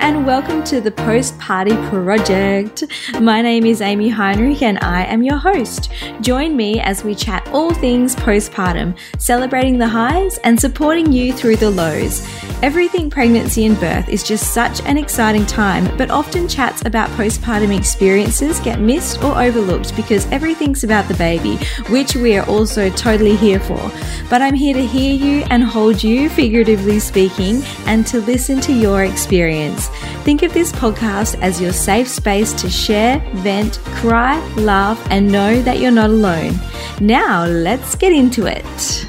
and welcome to the Post Party Project. My name is Amy Heinrich, and I am your host. Join me as we chat all things postpartum, celebrating the highs and supporting you through the lows. Everything pregnancy and birth is just such an exciting time, but often chats about postpartum experiences get missed or overlooked because everything's about the baby, which we are also totally here for. But I'm here to hear you and hold you, figuratively speaking, and to listen to your experience. Think of this podcast as your safe space to share, vent, cry, laugh, and know that you're not alone. Now, let's get into it.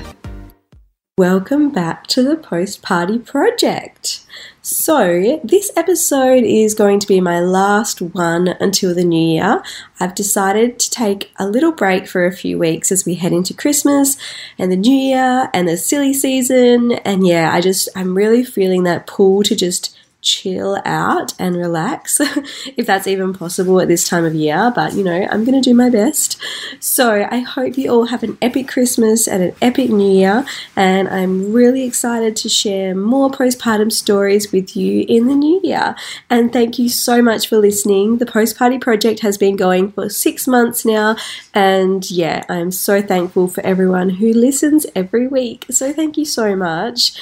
Welcome back to the Post Party Project. So, this episode is going to be my last one until the new year. I've decided to take a little break for a few weeks as we head into Christmas and the new year and the silly season. And yeah, I just, I'm really feeling that pull to just chill out and relax, if that's even possible at this time of year. But you know, I'm going to do my best. So I hope you all have an epic Christmas and an epic New Year. And I'm really excited to share more postpartum stories with you in the new year. And thank you so much for listening. The Post Party Project has been going for six months now. And yeah, I'm so thankful for everyone who listens every week. So thank you so much.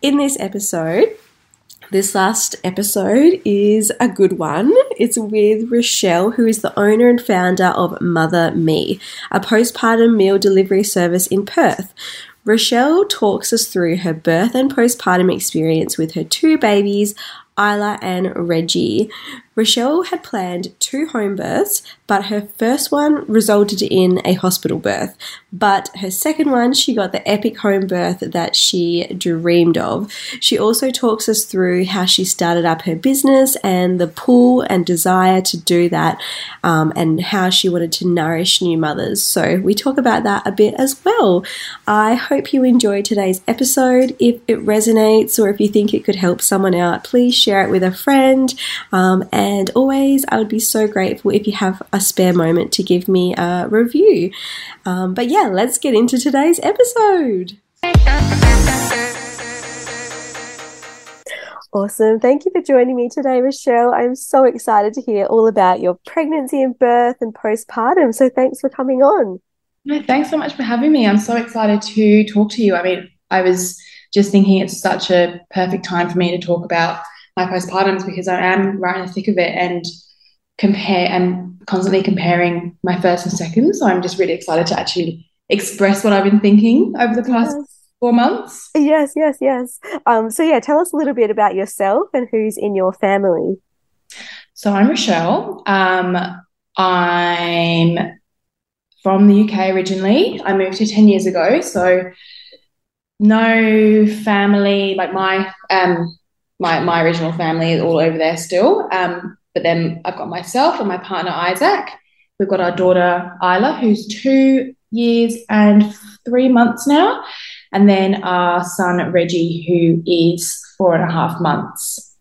In this episode, this last episode is a good one. It's with Rochelle, who is the owner and founder of Mother Me, a postpartum meal delivery service in Perth. Rochelle talks us through her birth and postpartum experience with her two babies, Isla and Reggie. Rochelle had planned two home births, but her first one resulted in a hospital birth. But her second one, she got the epic home birth that she dreamed of. She also talks us through how she started up her business and the pull and desire to do that, um, and how she wanted to nourish new mothers. So we talk about that a bit as well. I hope you enjoy today's episode. If it resonates or if you think it could help someone out, please share it with a friend. Um, and always, I would be so grateful if you have a spare moment to give me a review. Um, but yeah, let's get into today's episode. Awesome. Thank you for joining me today, Rochelle. I'm so excited to hear all about your pregnancy and birth and postpartum. So thanks for coming on. No, thanks so much for having me. I'm so excited to talk to you. I mean, I was just thinking it's such a perfect time for me to talk about my postpartums because I am right in the thick of it and compare and constantly comparing my first and second. So I'm just really excited to actually express what I've been thinking over the past yes. four months. Yes, yes, yes. Um, so yeah, tell us a little bit about yourself and who's in your family. So I'm Rochelle. Um, I'm from the UK originally. I moved here 10 years ago. So no family, like my um, my my original family is all over there still. Um, but then I've got myself and my partner Isaac. We've got our daughter Isla, who's two years and three months now, and then our son Reggie, who is four and a half months.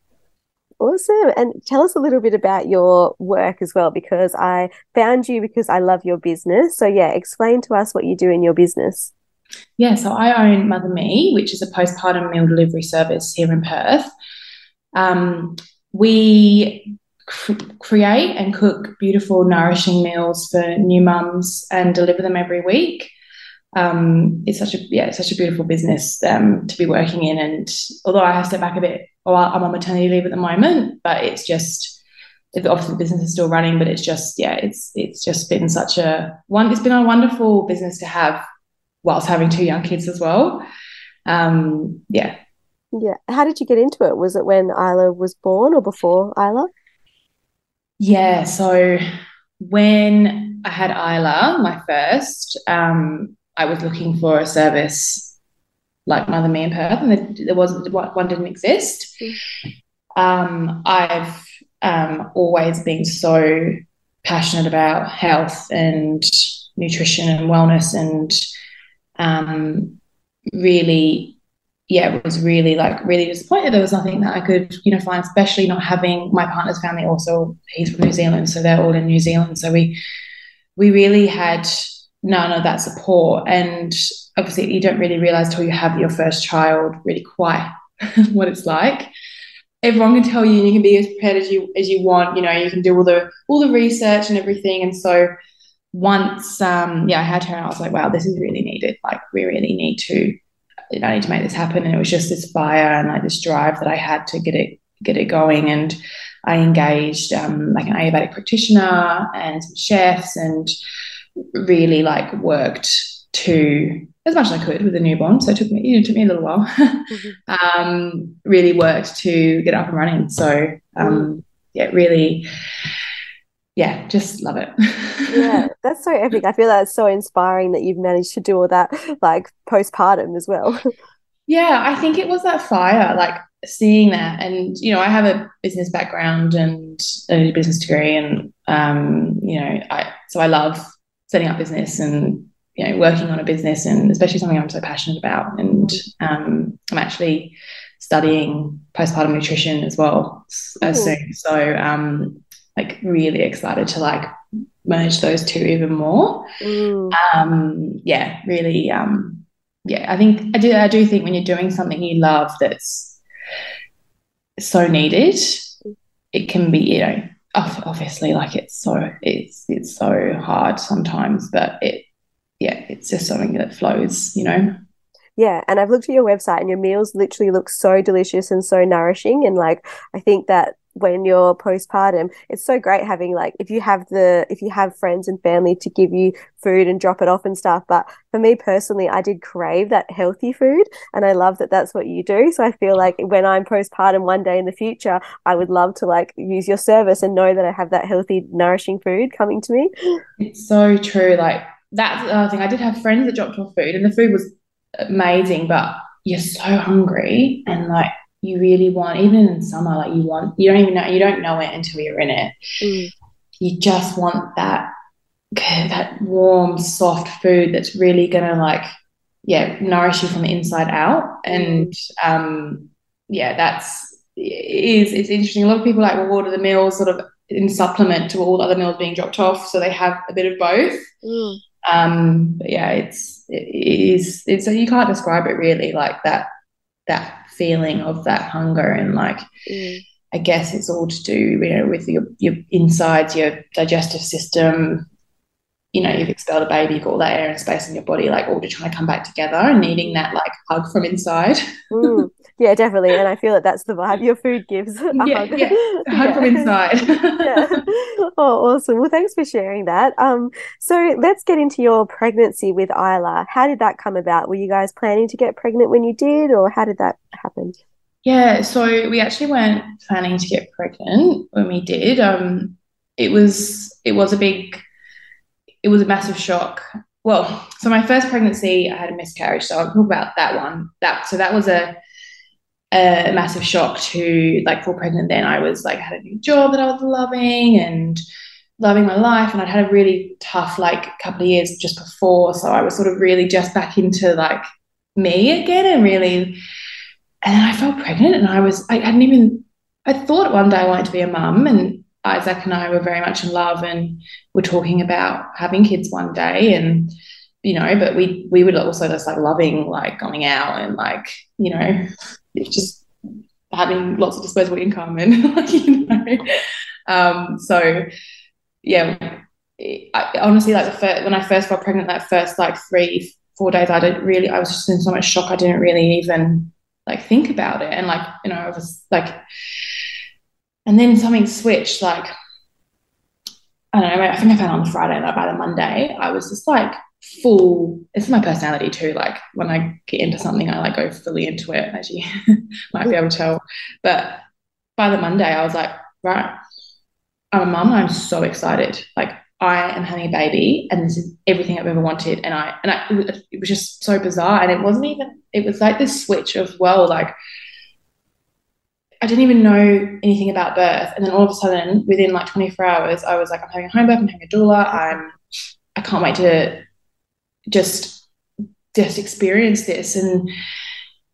Awesome. And tell us a little bit about your work as well, because I found you because I love your business. So, yeah, explain to us what you do in your business. Yeah, so I own Mother Me, which is a postpartum meal delivery service here in Perth. Um, we cr- create and cook beautiful, nourishing meals for new mums and deliver them every week. Um, it's such a yeah, it's such a beautiful business um, to be working in. And although I have stepped back a bit, well, I'm on maternity leave at the moment, but it's just obviously the business is still running, but it's just yeah, it's it's just been such a one. It's been a wonderful business to have whilst having two young kids as well. Um, yeah, yeah. How did you get into it? Was it when Isla was born or before Isla? Yeah. So when I had Isla, my first, um, I was looking for a service like Mother Me in Perth, and there wasn't one didn't exist. Um, I've um, always been so passionate about health and nutrition and wellness, and um, really yeah, it was really like really disappointed. There was nothing that I could, you know, find, especially not having my partner's family also, he's from New Zealand, so they're all in New Zealand. So we we really had none of that support. And obviously you don't really realize till you have your first child really quite what it's like. everyone can tell you and you can be as prepared as you as you want you know you can do all the all the research and everything and so once um yeah i had her and i was like wow this is really needed like we really need to i need to make this happen and it was just this fire and like this drive that i had to get it get it going and i engaged um, like an ayurvedic practitioner and some chefs and really like worked to as much as I could with a newborn. So it took me, it took me a little while. mm-hmm. um, really worked to get up and running. So um, yeah, really, yeah, just love it. yeah, that's so epic. I feel that's so inspiring that you've managed to do all that like postpartum as well. yeah, I think it was that fire, like seeing that, and you know, I have a business background and a business degree, and um, you know, I so I love setting up business and you know working on a business and especially something I'm so passionate about. And um, I'm actually studying postpartum nutrition as well uh, soon. So um, like really excited to like merge those two even more. Mm. Um, yeah, really. Um, yeah, I think I do. I do think when you're doing something you love that's so needed, it can be you know obviously like it's so it's it's so hard sometimes, but it yeah, it's just something that flows, you know. Yeah, and I've looked at your website and your meals literally look so delicious and so nourishing and like I think that when you're postpartum it's so great having like if you have the if you have friends and family to give you food and drop it off and stuff. But for me personally i did crave that healthy food and i love that that's what you do. So i feel like when i'm postpartum one day in the future i would love to like use your service and know that i have that healthy nourishing food coming to me. It's so true. Like that's the other thing. I did have friends that dropped off food, and the food was amazing, but you're so hungry and like you really want, even in summer, like you want, you don't even know, you don't know it until you're in it. Mm. You just want that, that warm, soft food that's really gonna like, yeah, nourish you from the inside out. And um, yeah, that's it is it's interesting. A lot of people like will order the meals sort of in supplement to all the other meals being dropped off, so they have a bit of both. Mm. Um, but yeah, it's it is it's you can't describe it really like that that feeling of that hunger and like mm. I guess it's all to do you know with your your insides, your digestive system. You know, you've expelled a baby, you've got all that air and space in your body, like all to trying to come back together and needing that like hug from inside. Mm. Yeah, definitely. And I feel that that's the vibe your food gives. A yeah, hug. yeah. Hug yeah. from inside. yeah. Oh, awesome. Well, thanks for sharing that. Um, so let's get into your pregnancy with Isla. How did that come about? Were you guys planning to get pregnant when you did, or how did that happen? Yeah, so we actually weren't planning to get pregnant when we did. Um, it was it was a big, it was a massive shock. Well, so my first pregnancy, I had a miscarriage. So I'll talk about that one. That so that was a a massive shock to like fall pregnant then i was like had a new job that i was loving and loving my life and i'd had a really tough like couple of years just before so i was sort of really just back into like me again and really and then i felt pregnant and i was i hadn't even i thought one day i wanted to be a mum and isaac and i were very much in love and were talking about having kids one day and you know but we we were also just like loving like going out and like you know just having lots of disposable income and like you know. Um, so yeah I, honestly like the first, when I first got pregnant that first like three four days I didn't really I was just in so much shock I didn't really even like think about it. And like you know I was like and then something switched like I don't know I think I found on the Friday like by the Monday I was just like full it's my personality too like when i get into something i like go fully into it as you might be able to tell. But by the monday i was like right i'm a mum i'm so excited. Like i am having a baby and this is everything i've ever wanted and i and I, it was just so bizarre and it wasn't even it was like this switch of well like I didn't even know anything about birth. And then all of a sudden, within like 24 hours, I was like, I'm having a home birth, I'm having a doula, I'm I can't wait to just just experienced this. And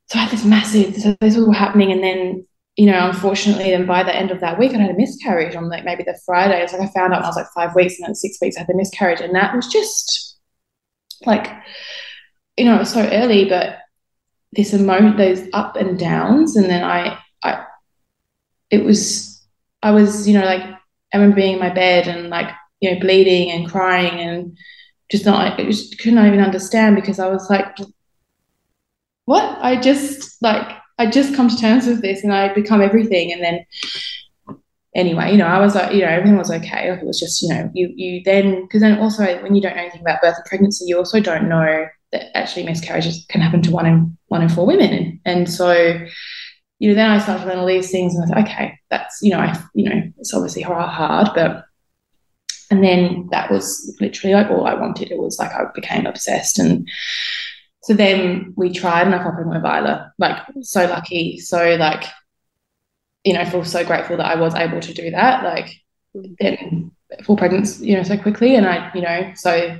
so I had this massive so this was all happening. And then you know unfortunately then by the end of that week I had a miscarriage on like maybe the Friday. It's like I found out I was like five weeks and then six weeks I had the miscarriage. And that was just like you know it was so early but this emo those up and downs. And then I I it was, I was, you know, like, I remember being in my bed and like, you know, bleeding and crying and just not, I just could not even understand because I was like, what? I just like, I just come to terms with this and I become everything. And then anyway, you know, I was like, you know, everything was okay. Like it was just, you know, you you then because then also when you don't know anything about birth and pregnancy, you also don't know that actually miscarriages can happen to one in one in four women. And so, you know, then I started to learn all these things and I thought, okay, that's, you know, I you know, it's obviously hard, but and then that was literally like all I wanted. It was like I became obsessed and so then we tried and I fell pregnant with Isla. Like so lucky. So like you know, I feel so grateful that I was able to do that, like mm-hmm. then full pregnancy, you know, so quickly. And I, you know, so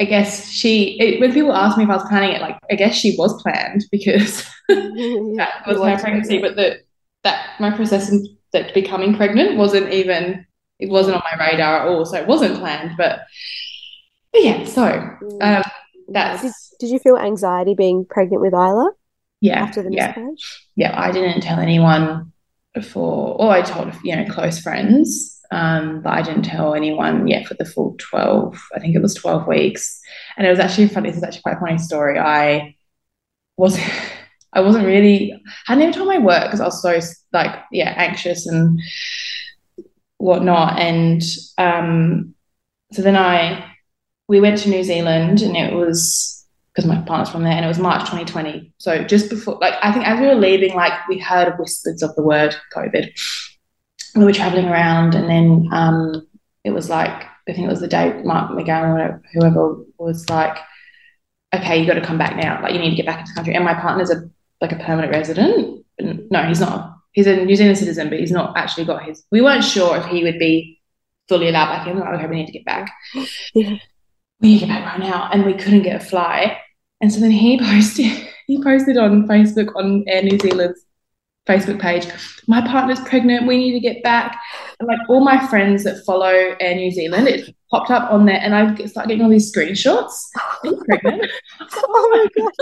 I guess she, it, when people ask me if I was planning it, like, I guess she was planned because that was my pregnancy, but that, that my process that becoming pregnant wasn't even, it wasn't on my radar at all. So it wasn't planned, but, but yeah, so mm. um, that's. Did, did you feel anxiety being pregnant with Isla? Yeah. After the miscarriage? Yeah. yeah, I didn't tell anyone for, or I told, you know, close friends, um, but I didn't tell anyone yet for the full 12, I think it was 12 weeks. And it was actually funny, this is actually quite a funny story. I was I wasn't really, I never told my work because I was so like, yeah, anxious and whatnot. And um, so then I, we went to New Zealand and it was because my partner's from there, and it was March 2020. So just before, like, I think as we were leaving, like, we heard whispers of the word COVID. We were traveling around, and then um, it was like, I think it was the day Mark McGowan or whoever was like, okay, you got to come back now. Like, you need to get back into the country. And my partner's a like a permanent resident. No, he's not. He's a New Zealand citizen, but he's not actually got his. We weren't sure if he would be fully allowed back in. Like, okay, we need to get back. Yeah we need to get back right now. And we couldn't get a flight. And so then he posted, he posted on Facebook on Air New Zealand's Facebook page, my partner's pregnant, we need to get back. And like all my friends that follow Air New Zealand, it popped up on there and I start getting all these screenshots. Being pregnant. oh my god.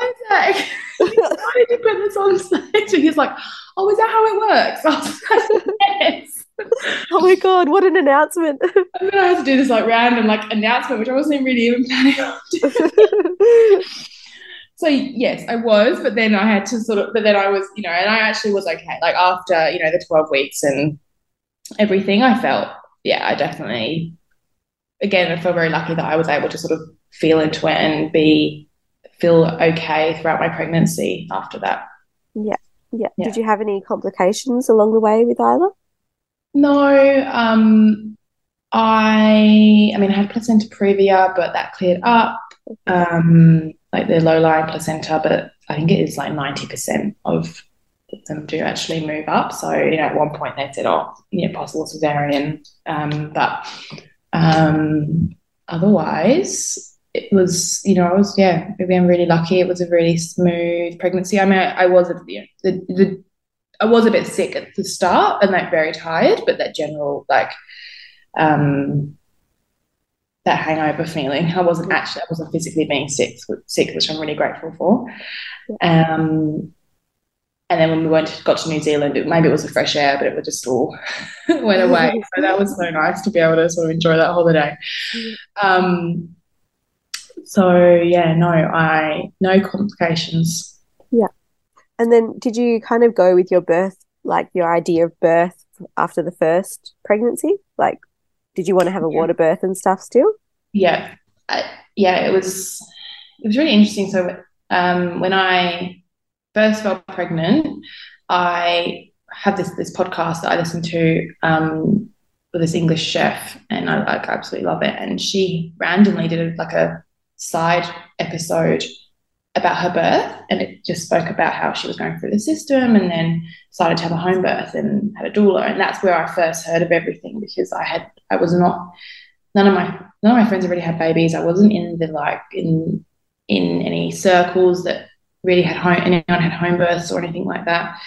Isaac, why did you put this on stage? And he's like, Oh, is that how it works? I was like, yes oh my god, what an announcement! I'm gonna have to do this like random like announcement, which I wasn't really even planning on. So yes, I was, but then I had to sort of, but then I was, you know, and I actually was okay. Like after you know the 12 weeks and everything, I felt, yeah, I definitely, again, I feel very lucky that I was able to sort of feel into it and be feel okay throughout my pregnancy after that. Yeah. Yeah. yeah. Did you have any complications along the way with Isla? No, um, I I mean I had placenta previa, but that cleared up. Um, like the low lying placenta, but I think it is like ninety percent of them do actually move up. So you know, at one point they said, "Oh, know, possible cesarean," um, but um, otherwise it was, you know, I was yeah, maybe I'm really lucky. It was a really smooth pregnancy. I mean, I, I was you know, the the I was a bit sick at the start and like very tired, but that general like um that hangover feeling. I wasn't actually I wasn't physically being sick sick, which I'm really grateful for. Um and then when we went got to New Zealand, it, maybe it was the fresh air, but it was just all went away. so that was so nice to be able to sort of enjoy that holiday. Um, so yeah, no, I no complications Yeah, and then did you kind of go with your birth, like your idea of birth after the first pregnancy? Like, did you want to have a yeah. water birth and stuff still? Yeah. I, yeah, it was, it was really interesting. So, um, when I first fell pregnant, I had this, this podcast that I listened to, um, with this English chef and I like absolutely love it. And she randomly did a, like a side episode about her birth and it just spoke about how she was going through the system and then started to have a home birth and had a doula. And that's where I first heard of everything because I had I was not none of my none of my friends already had babies. I wasn't in the like in in any circles that really had home anyone had home births or anything like that.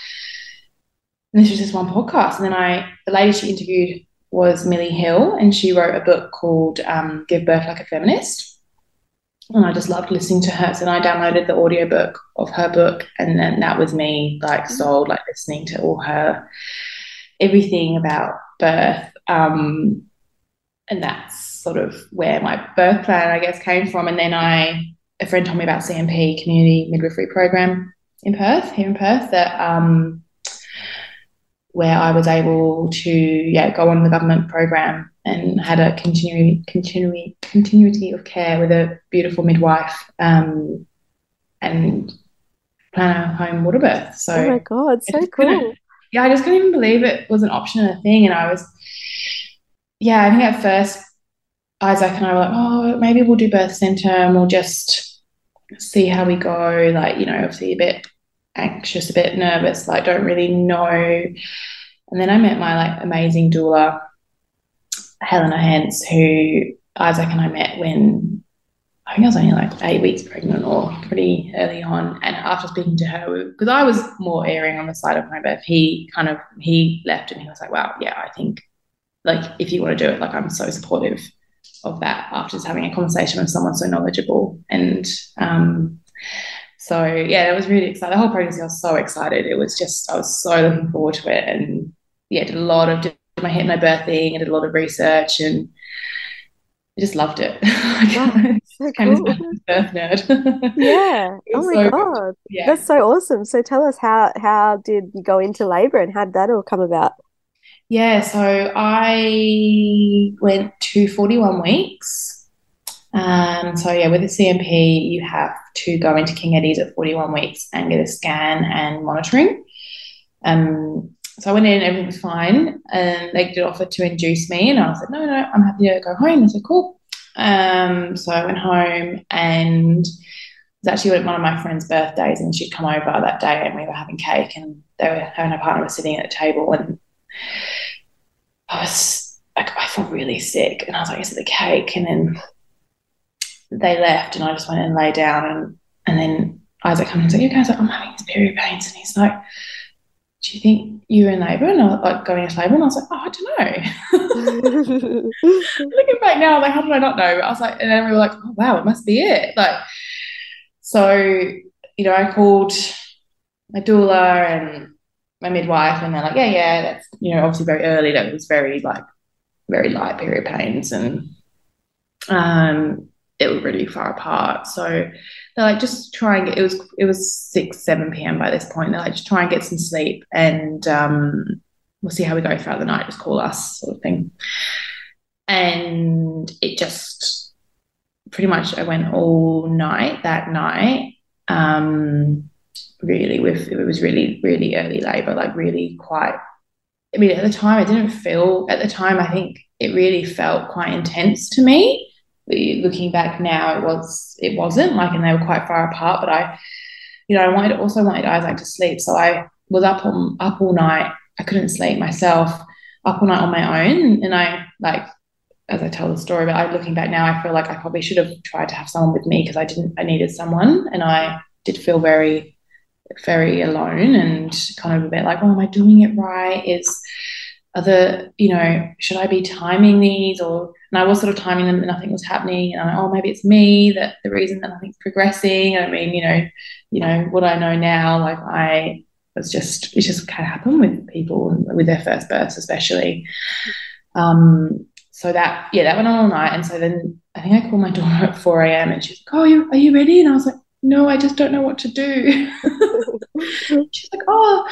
And this was just one podcast. And then I the lady she interviewed was Milli Hill and she wrote a book called um, Give Birth Like a Feminist and I just loved listening to her. So I downloaded the audiobook of her book, and then that was me like sold, like listening to all her everything about birth. Um, and that's sort of where my birth plan, I guess, came from. And then I, a friend told me about CMP Community Midwifery Program in Perth, here in Perth, that um, where I was able to yeah go on the government program and had a continuing continuing continuity of care with a beautiful midwife um, and plan a home water birth. So oh my god, so cool. Yeah, I just couldn't even believe it was an option and a thing, and I was yeah, I think at first Isaac and I were like, oh, maybe we'll do birth center and we'll just see how we go. Like, you know, obviously a bit anxious, a bit nervous, like don't really know. And then I met my like amazing doula, Helena Hens, who Isaac and I met when I think I was only like eight weeks pregnant or pretty early on. And after speaking to her, because I was more erring on the side of my birth, he kind of he left and he was like, "Wow, yeah, I think like if you want to do it, like I'm so supportive of that after just having a conversation with someone so knowledgeable. And um, so yeah, it was really exciting. The whole pregnancy, I was so excited. It was just I was so looking forward to it, and yeah, did a lot of my hypnobirthing and my birthing and did a lot of research and. I just loved it. Wow, so cool. birth nerd. yeah. Oh my so, god. Yeah. That's so awesome. So tell us how how did you go into labor and how did that all come about? Yeah, so I went to 41 weeks. Um, so yeah, with a CMP, you have to go into King Eddie's at 41 weeks and get a scan and monitoring. Um, so I went in, and everything was fine, and they did offer to induce me, and I was like, no, no, I'm happy to go home. I said, cool. Um, so I went home, and it was actually one of my friend's birthdays, and she'd come over that day, and we were having cake, and they were her and her partner were sitting at a table, and I was like, I felt really sick, and I was like, "Is it the cake?" And then they left, and I just went and lay down, and and then Isaac comes and said, "You guys, like, I'm having these period pains," and he's like, "Do you think you're in labour?" And I like, going into labour, and I was like, "Oh, I don't know." Looking back now, like, how did I not know? I was like, and then we were like, "Oh, wow, it must be it." Like, so you know, I called my doula and my midwife, and they're like, yeah, yeah, that's you know obviously very early. That was very like very light period pains, and um, it was really far apart. So they're like, just try and get. It was it was six seven p.m. by this point. They're like, just try and get some sleep, and um, we'll see how we go throughout the night. Just call us, sort of thing. And it just pretty much I went all night that night. Um, really with it was really really early labor like really quite i mean at the time i didn't feel at the time i think it really felt quite intense to me looking back now it was it wasn't like and they were quite far apart but i you know i wanted also wanted isaac to sleep. So i was up on up all night. I couldn't sleep myself up all night on my own. And i like as I tell the story, but I looking back now, I feel like I probably should have tried to have someone with me because I didn't, I needed someone, and I did feel very very alone and kind of a bit like, oh, am I doing it right? Is other, you know, should I be timing these? Or and I was sort of timing them, and nothing was happening. And I'm like, oh, maybe it's me that the reason that nothing's progressing. I mean, you know, you know what I know now, like I was just it just kind of happened with people with their first births, especially. Um, so that yeah, that went on all night. And so then I think I called my doula at 4 a.m. and she's like, Oh, you are you ready? And I was like, no, I just don't know what to do. She's like, oh,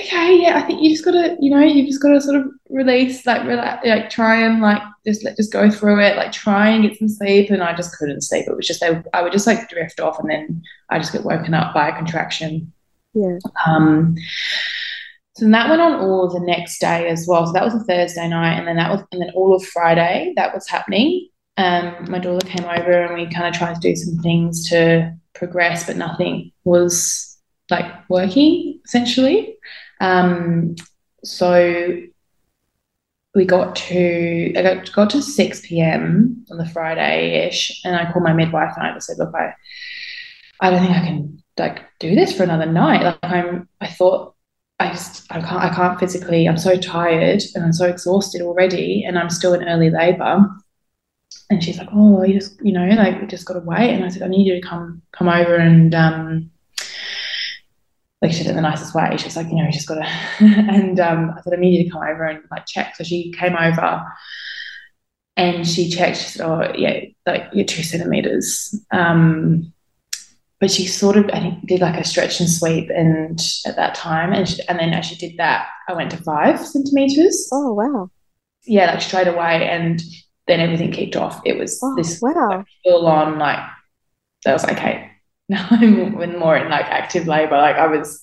okay, yeah, I think you just gotta, you know, you just gotta sort of release, like, relax, like, try and like just let just go through it, like, try and get some sleep. And I just couldn't sleep. It was just, I, I would just like drift off, and then I just get woken up by a contraction. Yeah. Um. So that went on all the next day as well. So that was a Thursday night, and then that was, and then all of Friday that was happening. Um, my doula came over, and we kind of tried to do some things to progress, but nothing was like working essentially. Um, so we got to I got, got to 6 p.m. on the Friday ish, and I called my midwife and I just said, look, I I don't think I can like do this for another night. Like I'm I thought I just I can't I can't physically, I'm so tired and I'm so exhausted already, and I'm still in early labor. and she's like, oh, you just, you know, like we just got to wait. And I said, I need you to come, come over and, um, like she said in the nicest way. She's like, you know, you just got to, and um, I said, I need you to come over and like check. So she came over and she checked. She said, oh, yeah, like you're two centimeters. Um, but she sort of, I think, did like a stretch and sweep, and at that time, and she, and then as she did that, I went to five centimeters. Oh wow! Yeah, like straight away, and then everything kicked off. It was Oh, this wow. like, full on like that was okay. Now I'm more in like active labor. Like I was,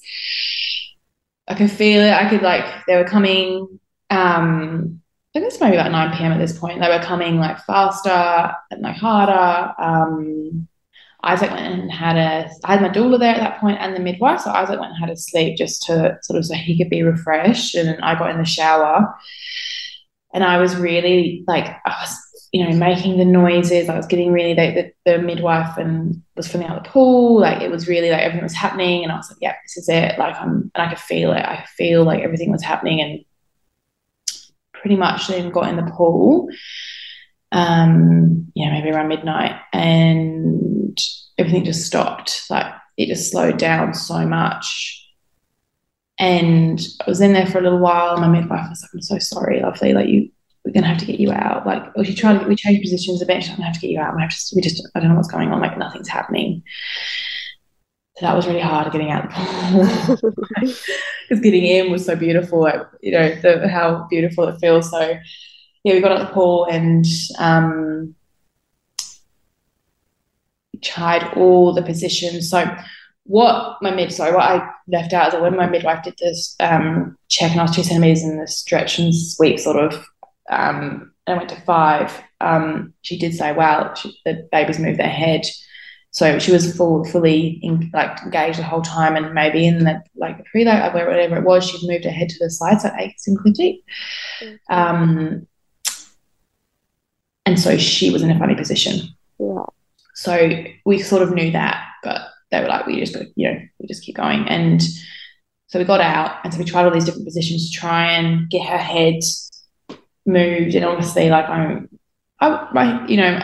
I could feel it. I could like they were coming. Um, I think it's maybe about nine p.m. at this point. They were coming like faster and like harder. Um, Isaac went and had a. I had my doula there at that point and the midwife. So Isaac went and had a sleep just to sort of so he could be refreshed. And I got in the shower, and I was really like I was you know, making the noises. I was getting really the, the, the midwife and was filling out the pool. Like it was really like everything was happening, and I was like, yeah, this is it. Like I'm, and I could feel it. I feel like everything was happening, and pretty much then got in the pool. Um, yeah, maybe around midnight, and everything just stopped. Like it just slowed down so much. And I was in there for a little while. My midwife was like, "I'm so sorry, lovely. Like you, we're gonna have to get you out. Like, or tried to, we changed positions a bit. I'm gonna have to get you out. I have to, we just, I don't know what's going on. Like, nothing's happening. So that was really hard getting out the pool because getting in was so beautiful. Like, you know, the, how beautiful it feels. So, yeah, we got out the pool and um, tried all the positions. So, what my mid, sorry, what I left out is that when my midwife did this um, check and I was two centimeters in the stretch and sweep sort of um, and I went to five, um, she did say, "Wow, she, the babies moved their head." So she was full, fully in, like engaged the whole time, and maybe in the like pre-labor, whatever it was, she'd moved her head to the side, so asynclitic. Um, and so she was in a funny position. Yeah. So we sort of knew that, but they were like, "We just, got, you know, we just keep going." And so we got out, and so we tried all these different positions to try and get her head moved and obviously like I'm I, I you know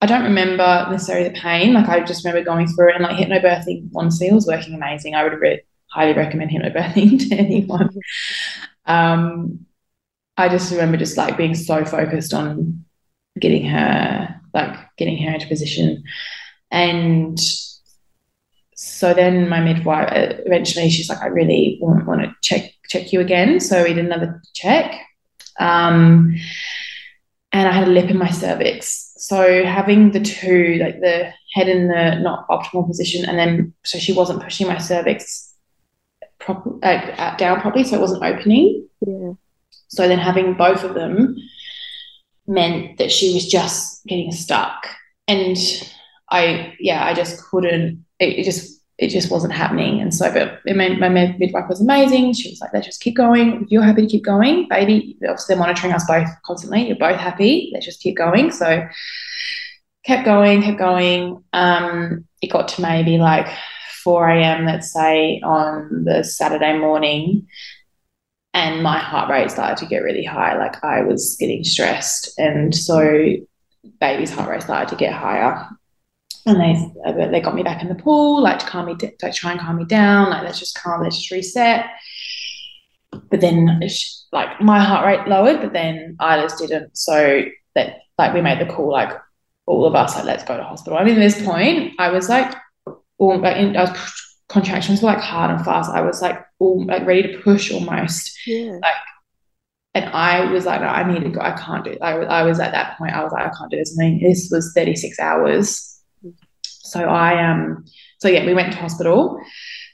I don't remember necessarily the pain. Like I just remember going through it and like hypnobirthing honestly was working amazing. I would re- highly recommend hypnobirthing to anyone. Um I just remember just like being so focused on getting her like getting her into position. And so then my midwife eventually she's like I really want, want to check check you again. So we did another check um, and I had a lip in my cervix. So having the two, like the head in the not optimal position, and then so she wasn't pushing my cervix proper uh, down properly, so it wasn't opening. Yeah. So then having both of them meant that she was just getting stuck, and I yeah I just couldn't. It, it just it just wasn't happening. And so, but my, midwife was amazing. She was like, let's just keep going. If you're happy to keep going, baby, obviously they're monitoring us both constantly. You're both happy. Let's just keep going. So kept going, kept going. Um, it got to maybe like 4 a.m., let's say, on the Saturday morning. And my heart rate started to get really high. Like I was getting stressed. And so baby's heart rate started to get higher and they they got me back in the pool, like to calm me, like try and calm me down, like let's just calm, let's just reset. But then, like my heart rate lowered, but then Isla's didn't. So that like we made the call, like all of us, like let's go to hospital. I mean, at this point, I was like, all like in, I was contractions were like hard and fast. I was like all like ready to push almost. Yeah. Like and I was like, no, I need to go. I can't do it. I, I was at that point. I was like, I can't do this. I mean, this was 36 hours so I um so yeah, we went to hospital.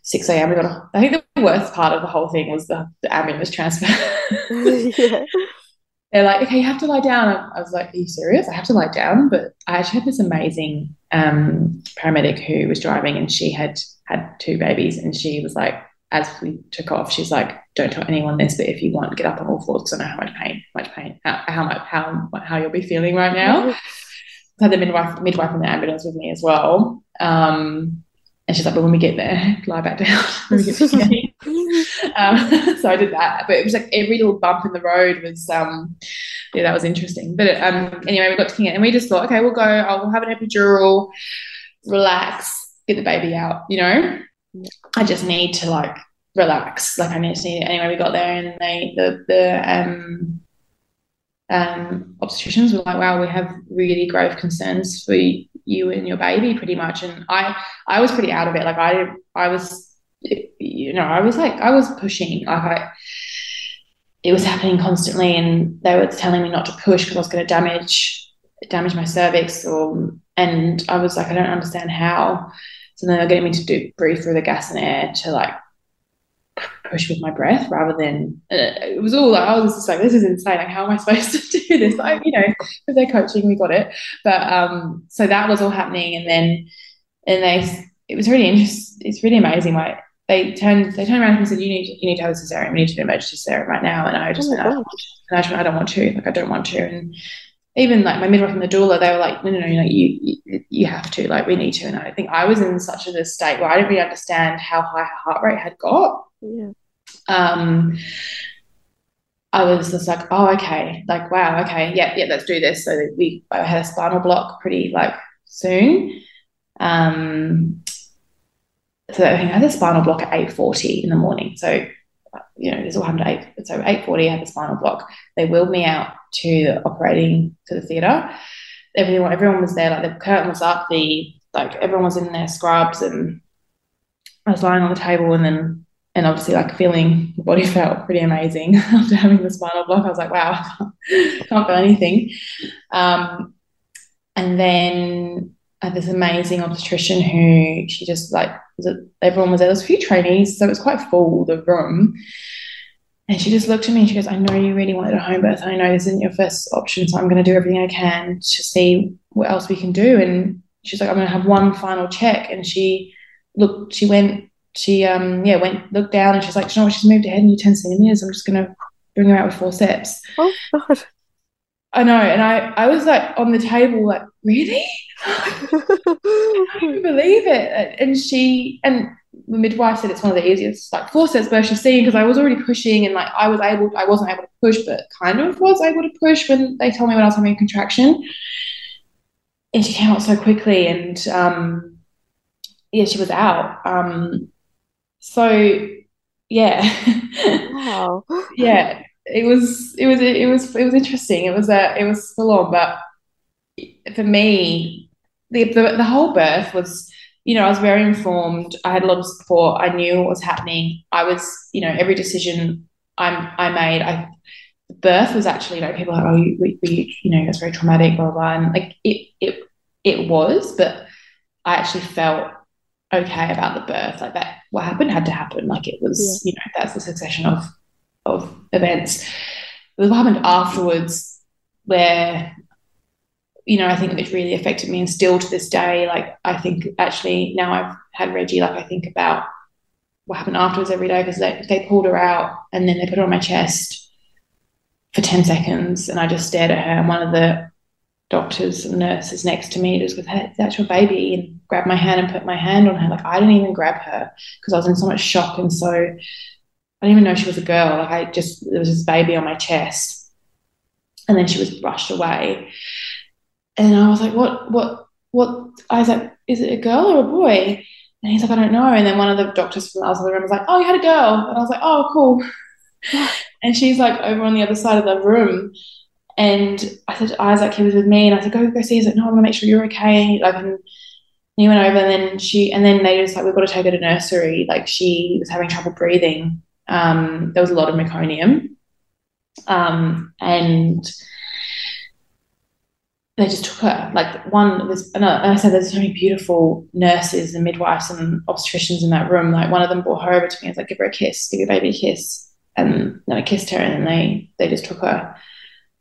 6 a.m. We got a, I think the worst part of the whole thing was the, the ambulance transfer. yeah. They're like, okay, you have to lie down. I was like, are you serious? I have to lie down. But I actually had this amazing um, paramedic who was driving and she had had two babies and she was like, as we took off, she's like, don't tell anyone this, but if you want, get up on all fours because I know how much pain, much pain, how, how much, how, how you'll be feeling right now. I had the midwife, midwife in the ambulance with me as well. Um, and she's like, but when we get there, lie back down. when we get to um, so I did that. But it was like every little bump in the road was, um, yeah, that was interesting. But um, anyway, we got to King and we just thought, okay, we'll go. I'll have an epidural, relax, get the baby out. You know, yeah. I just need to like relax. Like I need to. Anyway, we got there and they the the um um, obstetricians were like, wow, we have really grave concerns for you and your baby pretty much. And I, I was pretty out of it. Like I, I was, you know, I was like, I was pushing, like I, it was happening constantly and they were telling me not to push because I was going to damage, damage my cervix or, and I was like, I don't understand how. So then they were getting me to do breathe through the gas and air to like push with my breath rather than uh, it was all like I was just like this is insane. Like how am I supposed to do this? Like you know with their coaching we got it. But um so that was all happening. And then and they it was really interesting it's really amazing. Like they turned they turned around and said you need you need to have a cesarean. We need to do an emergency cesarean right now. And I just oh went, I don't, I don't want to. Like I don't want to. And even like my midwife and the doula, they were like, no, no, no, you know, you, you, you have to, like, we need to. And I think I was in such a state where I didn't really understand how high her heart rate had got. Yeah um, I was just like, oh, okay, like, wow, okay, yeah, yeah, let's do this. So we I had a spinal block pretty like soon. Um, so I think I had a spinal block at eight forty in the morning. So you know, this all happened at eight. So eight forty, I had the spinal block. They wheeled me out to the operating to the theatre. Everyone, everyone was there. Like the curtain was up. The like everyone was in their scrubs, and I was lying on the table, and then and obviously like feeling the body felt pretty amazing after having the spinal block. I was like, wow, I can't, can't feel anything. Um, and then this amazing obstetrician who she just like everyone was there. There was a few trainees, so it was quite full the room. And she just looked at me and she goes, I know you really wanted a home birth. I know this isn't your first option, so I'm going to do everything I can to see what else we can do. And she's like, I'm going to have one final check. And she looked, she went she um yeah went looked down and she's like, you know what, she's moved ahead and you 10 centimeters. I'm just gonna bring her out with forceps. Oh god. I know, and I I was like on the table like, really? I can't believe it. And she and the midwife said it's one of the easiest like forceps births she's seen because I was already pushing and like I was able I wasn't able to push but kind of was able to push when they told me when I was having a contraction. And she came out so quickly and um yeah, she was out. Um so yeah wow yeah it was it was it was it was interesting it was a it was full on but for me the, the the whole birth was you know i was very informed i had a lot of support i knew what was happening i was you know every decision i'm i made i the birth was actually you know people are like oh you, we, you know it's very traumatic blah, blah blah and like it it it was but i actually felt okay about the birth. Like that, what happened had to happen. Like it was, yeah. you know, that's the succession of of events. What happened afterwards, where you know, I think it really affected me, and still to this day, like I think actually now I've had Reggie, like I think about what happened afterwards every day because they they pulled her out and then they put her on my chest for ten seconds, and I just stared at her, and one of the doctors and nurses next to me just with hey, that's your baby and grabbed my hand and put my hand on her like i didn't even grab her because i was in so much shock and so i didn't even know she was a girl. Like i just there was this baby on my chest. And then she was brushed away. And i was like what what what? I was like is it a girl or a boy? And he's like i don't know. And then one of the doctors from the other room was like oh you had a girl. And i was like oh cool. And she's like over on the other side of the room. And I said to Isaac, he was with me, and I said, go, go see. He's like, no, I want to make sure you're okay. Like, and he went over, and then she, and then they just like, we've got to take her to nursery. Like, she was having trouble breathing. Um, there was a lot of meconium. Um, and they just took her. Like, one was, and I said, there's so many beautiful nurses and midwives and obstetricians in that room. Like, one of them brought her over to me. I was like, give her a kiss, give your baby a kiss. And then I kissed her, and then they, they just took her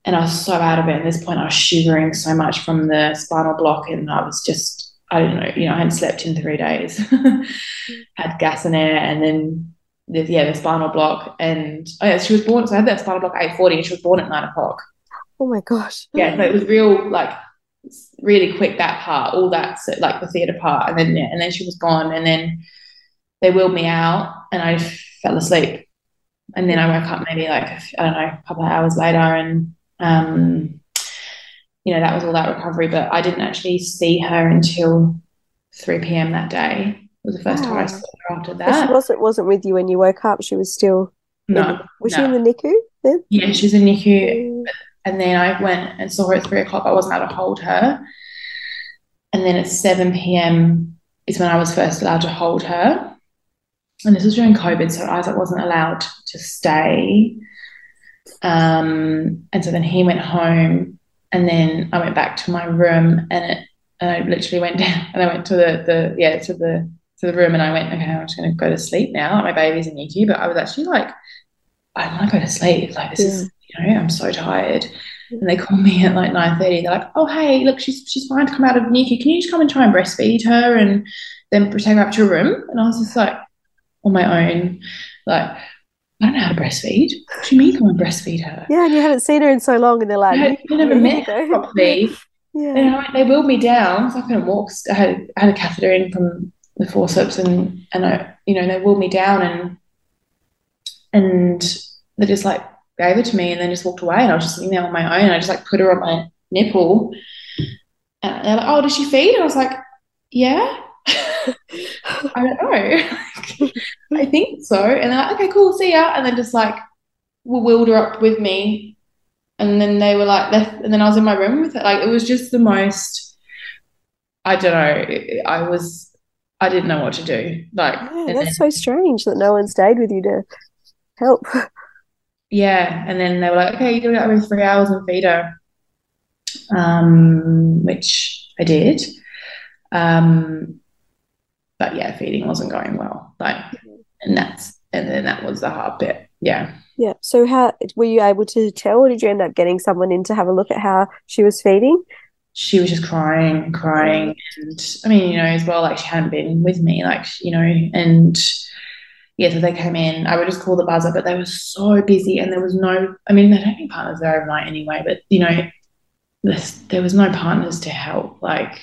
and I was so out of it. At this point, I was shivering so much from the spinal block, and I was just, I don't know, you know, I hadn't slept in three days, had gas and air, and then the, yeah, the spinal block, and oh yeah, she was born. So I had that spinal block eight forty, and she was born at nine o'clock. Oh my gosh! Yeah, so it was real, like really quick that part, all that like the theatre part, and then yeah, and then she was gone, and then they wheeled me out and I fell asleep. And then I woke up maybe like, I don't know, a couple of hours later and, um, you know, that was all that recovery. But I didn't actually see her until 3 p.m. that day. Was the first wow. time I saw her after that. She wasn't, wasn't with you when you woke up. She was still. No. The, was no. she in the NICU then? Yeah, she was in NICU. Mm. And then I went and saw her at three o'clock. I wasn't able to hold her. And then at 7 p.m. is when I was first allowed to hold her. And this was during COVID, so Isaac wasn't allowed to stay. Um, and so then he went home, and then I went back to my room, and it, and I literally went down, and I went to the the yeah to the to the room, and I went, okay, I'm just going to go to sleep now. My baby's in NICU, but I was actually like, I want to go to sleep. Like this yeah. is, you know, I'm so tired. And they call me at like 9.30. They're like, oh, hey, look, she's she's fine to come out of NICU. Can you just come and try and breastfeed her and then take her up to her room? And I was just like, on my own, like, I don't know how to breastfeed. What do you mean come and breastfeed her? Yeah, and you haven't seen her in so long, and they're like, I never met her properly. Yeah. And I, they wheeled me down, so I couldn't walk. I had, I had a catheter in from the forceps, and and I, you know, they wheeled me down, and and they just like gave it to me, and then just walked away, and I was just sitting there on my own. And I just like put her on my nipple, and they're like, "Oh, does she feed?" And I was like, "Yeah." I don't know. I think so. And they're like, okay, cool, see ya. And then just like wheeled her up with me. And then they were like, left. And then I was in my room with it. Like, it was just the most, I don't know. I was, I didn't know what to do. Like, yeah, that's then, so strange that no one stayed with you to help. Yeah. And then they were like, okay, you do it every three hours and feed her. Um, which I did. Um, but yeah, feeding wasn't going well. Like, and that's and then that was the hard bit. Yeah. Yeah. So how were you able to tell, or did you end up getting someone in to have a look at how she was feeding? She was just crying, crying, and I mean, you know, as well, like she hadn't been with me, like you know, and yeah, so they came in. I would just call the buzzer, but they were so busy, and there was no. I mean, they don't think partners there overnight anyway, but you know, this, there was no partners to help. Like,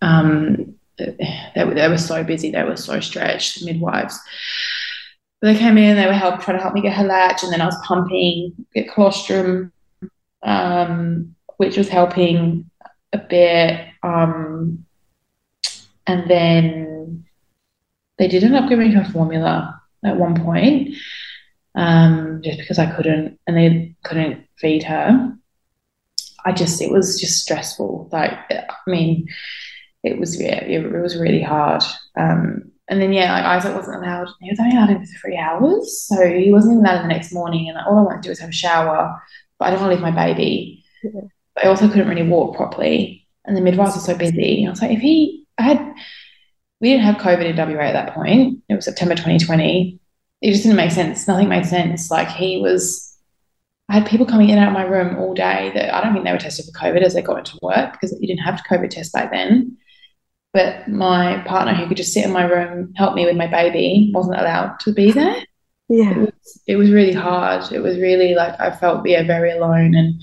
um, they were, they were so busy, they were so stretched, midwives. But they came in, they were help, trying to help me get her latch, and then I was pumping, get colostrum, um, which was helping a bit. Um, and then they did end up giving her formula at one point, um, just because I couldn't, and they couldn't feed her. I just, it was just stressful. Like, I mean, it was yeah, it, was really hard. Um, and then yeah, like Isaac wasn't allowed. He was only allowed in for three hours, so he wasn't even allowed the next morning. And all I want to do is have a shower, but I don't want to leave my baby. Yeah. But I also couldn't really walk properly, and the midwives were so busy. I was like, if he, I had, we didn't have COVID in WA at that point. It was September 2020. It just didn't make sense. Nothing made sense. Like he was I had people coming in and out of my room all day that I don't think they were tested for COVID as they got into work because you didn't have to COVID test back then. But my partner, who could just sit in my room, help me with my baby, wasn't allowed to be there. Yeah. It was, it was really hard. It was really like I felt yeah, very alone. And,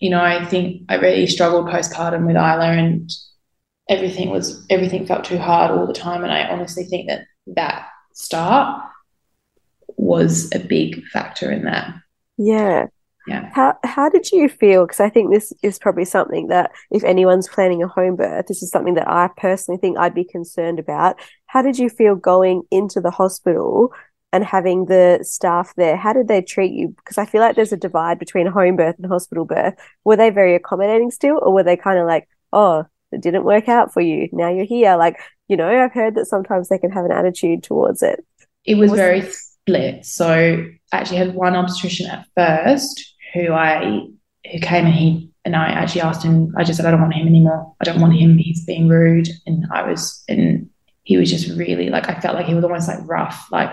you know, I think I really struggled postpartum with Isla and everything was, everything felt too hard all the time. And I honestly think that that start was a big factor in that. Yeah yeah how how did you feel because i think this is probably something that if anyone's planning a home birth this is something that i personally think i'd be concerned about how did you feel going into the hospital and having the staff there how did they treat you? Because i feel like there's a divide between home birth and hospital birth. Were they very accommodating still or were they kind of like oh it didn't work out for you now you're here? Like you know i've heard that sometimes they can have an attitude towards it. It was, was very split. So I actually had one obstetrician at first who I who came and he and I actually asked him. I just said I don't want him anymore. I don't want him. He's being rude, and I was and he was just really like I felt like he was almost like rough, like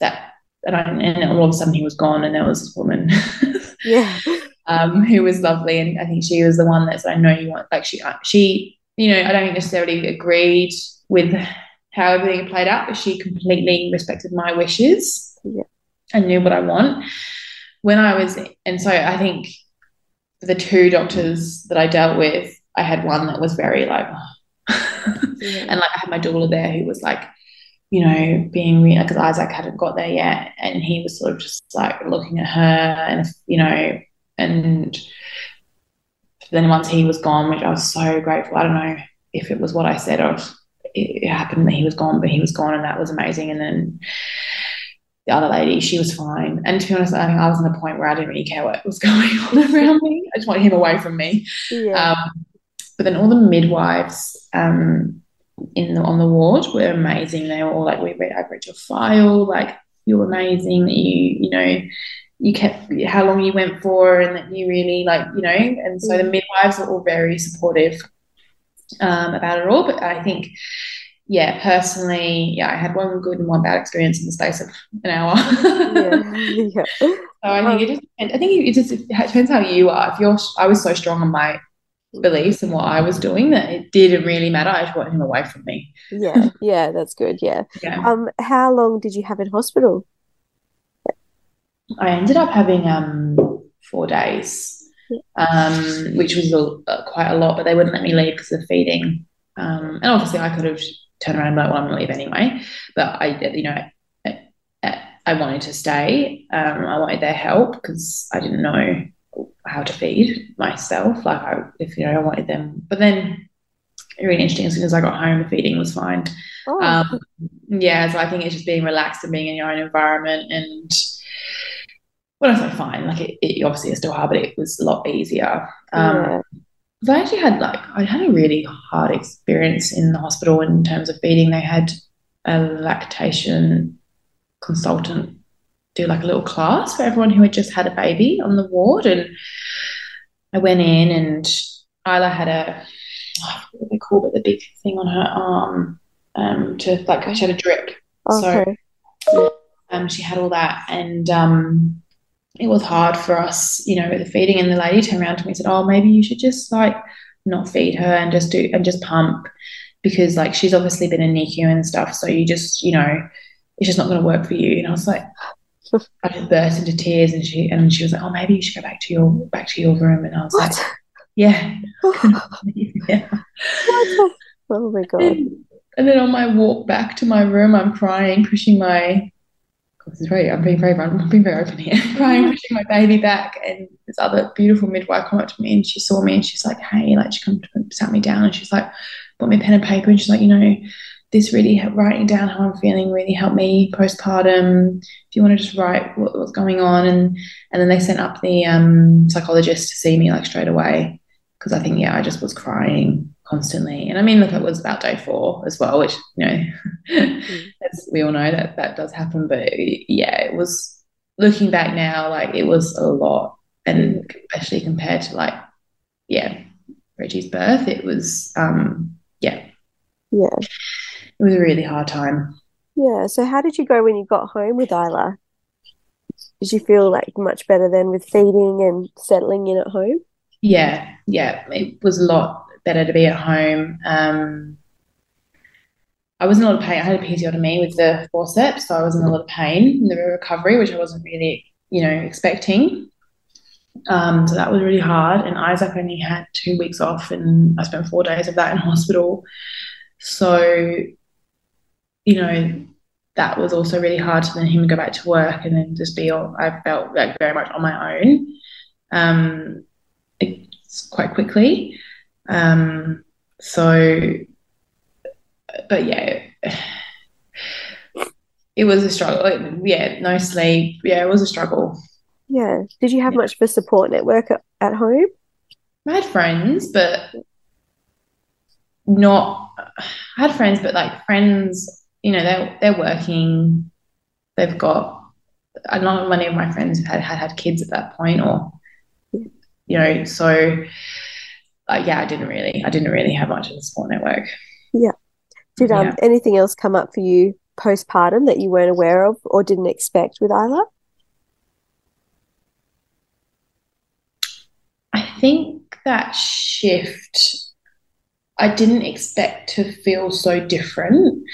that. And, I, and all of a sudden he was gone, and there was this woman, yeah, um, who was lovely, and I think she was the one that said, "I know you want." Like she, she, you know, I don't necessarily agreed with how everything played out, but she completely respected my wishes yeah. and knew what I want when I was, and so I think the two doctors that I dealt with, I had one that was very like, yeah. and like I had my doula there who was like you know, being real because Isaac hadn't got there yet, and he was sort of just like looking at her, and you know, and then once he was gone, which I was so grateful. I don't know if it was what I said or it happened that he was gone, but he was gone, and that was amazing. And then the other lady, she was fine. And to be honest, I think I was in the point where I didn't really care what was going on around me. I just wanted him away from me. Yeah. Um, but then all the midwives um, in the, on the ward were amazing. They were all like, "We read, I read your file. Like you're amazing. That you, you know, you kept how long you went for, and that you really like, you know." And so the midwives were all very supportive um, about it all. But I think, yeah, personally, yeah, I had one good and one bad experience in the space of an hour. yeah. yeah. So I think it just, I think it just it depends how you are. If you're, I was so strong on my beliefs and what I was doing that it didn't really matter. I just wanted him away from me. Yeah, yeah, that's good. Yeah. Yeah. Um, how long did you have in hospital? I ended up having um four days, um, which was a, uh, quite a lot, but they wouldn't let me leave because of feeding. Um, and obviously I could have turned around and like, well, I'm to leave anyway. But I, you know, I, I wanted to stay. Um, I wanted their help because I didn't know how to feed myself. Like I, if you know, I wanted them. But then, really interesting. As soon as I got home, the feeding was fine. Oh, Um, yeah, so I think it's just being relaxed and being in your own environment and when I say fine, like it, it obviously is still hard, but it was a lot easier. Um, yeah. I actually had like I had a really hard experience in the hospital in terms of feeding. They had a lactation consultant do like a little class for everyone who had just had a baby on the ward, and I went in and Isla had a oh, what they call it the big thing on her arm um, to like she had a drip, so um, she had all that, and um, it was hard for us, you know, with the feeding. And the lady turned around to me and said, "Oh, maybe you should just like not feed her and just do and just pump because like she's obviously been in NICU and stuff. So you just, you know, it's just not going to work for you." And I was like, I just burst into tears, and she and she was like, "Oh, maybe you should go back to your back to your room." And I was What? like, "Yeah, yeah." Oh my god. And then on my walk back to my room, I'm crying, pushing my. God, this is very. I'm being very. I'm being very open here. crying, mm-hmm. pushing my baby back, and this other beautiful midwife come up to me, and she saw me, and she's like, "Hey," like she come sat me down, and she's like, "Put me a pen and paper," and she's like, "You know, this really writing down how I'm feeling really helped me postpartum. If you want to just write what, what's going on, and and then they sent up the um, psychologist to see me like straight away because I think yeah, I just was crying constantly. And I mean, look, it was about day four as well, which you know, as we all know that that does happen. But yeah, it was looking back now, like it was a lot, and especially compared to like yeah, Reggie's birth, it was um yeah, Yeah. It was a really hard time. Yeah. So how did you go when you got home with Isla? Did you feel like much better then with feeding and settling in at home? Yeah, yeah, it was a lot better to be at home. Um, I was in a lot of pain. I had a episiotomy with the forceps, so I was in a lot of pain in the recovery, which I wasn't really, you know, expecting. Um, so that was really hard. And Isaac only had two weeks off, and I spent four days of that in hospital. So, you know, that was also really hard to then him go back to work and then just be all, I felt like very much on my own. Um, it's quite quickly. Um, so, but yeah, it was a struggle. Yeah, no sleep. Yeah, it was a struggle. Yeah. Did you have much of a support network at, at home? I had friends, but not. I had friends, but like friends, you know, they're they're working. They've got. A lot of many of my friends had had had kids at that point, or you know, so. Uh, yeah, I didn't really. I didn't really have much of a support network. Yeah. Did um, Yeah. anything else come up for you postpartum that you weren't aware of or didn't expect with Isla? I think that shift, I didn't expect to feel so different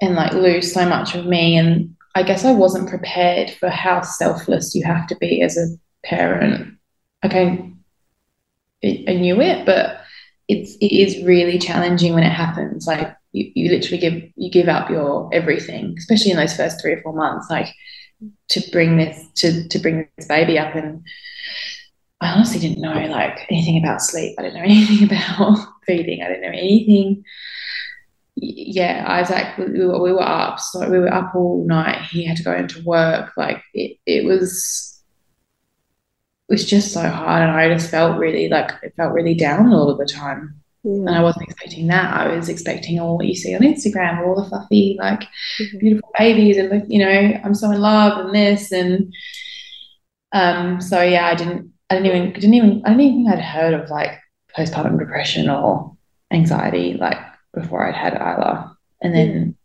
and like lose so much of me. And I guess I wasn't prepared for how selfless you have to be as a parent. Okay, I I knew it, but it's it is really challenging when it happens. Like you, you literally give you give up your everything, especially in those first three or four months, like to bring this to to bring this baby up and I honestly didn't know like anything about sleep. I didn't know anything about feeding. I didn't know anything. Yeah, Isaac, we were, we were up. So we were up all night. He had to go into work. Like it, it was, it was just so hard, and I just felt really like it felt really down a lot of the time. Yeah. And I wasn't expecting that. I was expecting all what you see on Instagram, all the fluffy, like mm-hmm. beautiful babies, and like, you know, I'm so in love and this and um. So yeah, I didn't I didn't even didn't even I didn't even think I'd heard of like postpartum depression or anxiety like before I'd had Isla. And then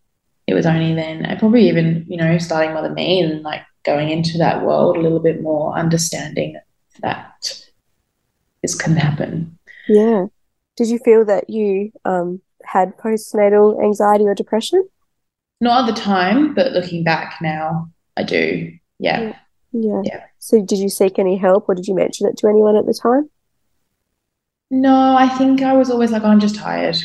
it was only then I probably even, you know, starting Mother Me and like going into that world a little bit more understanding that this can happen. Yeah. Did you feel that you um, had postnatal anxiety or depression? Not at the time, but looking back now, I do. Yeah. yeah. Yeah. Yeah. So did you seek any help or did you mention it to anyone at the time? No, I think I was always like, oh, I'm just tired.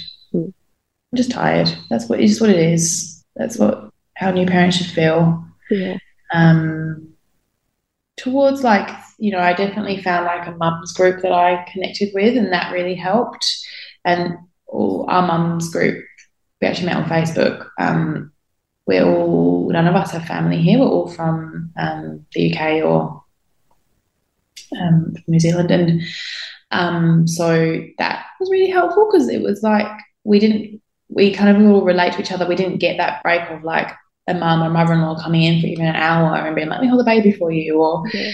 I'm just tired. That's what it's what it is. That's what how new parents should feel. Yeah. Um towards like, you know, I definitely found like a mums group that I connected with and that really helped. And all our mums group, we actually met on Facebook. Um, we're all none of us have family here. We're all from um, the UK or um, New Zealand, and um, so that was really helpful because it was like we didn't we kind of all relate to each other. We didn't get that break of like a mum or mother-in-law coming in for even an hour and being like, "Let me hold the baby for you," or yeah.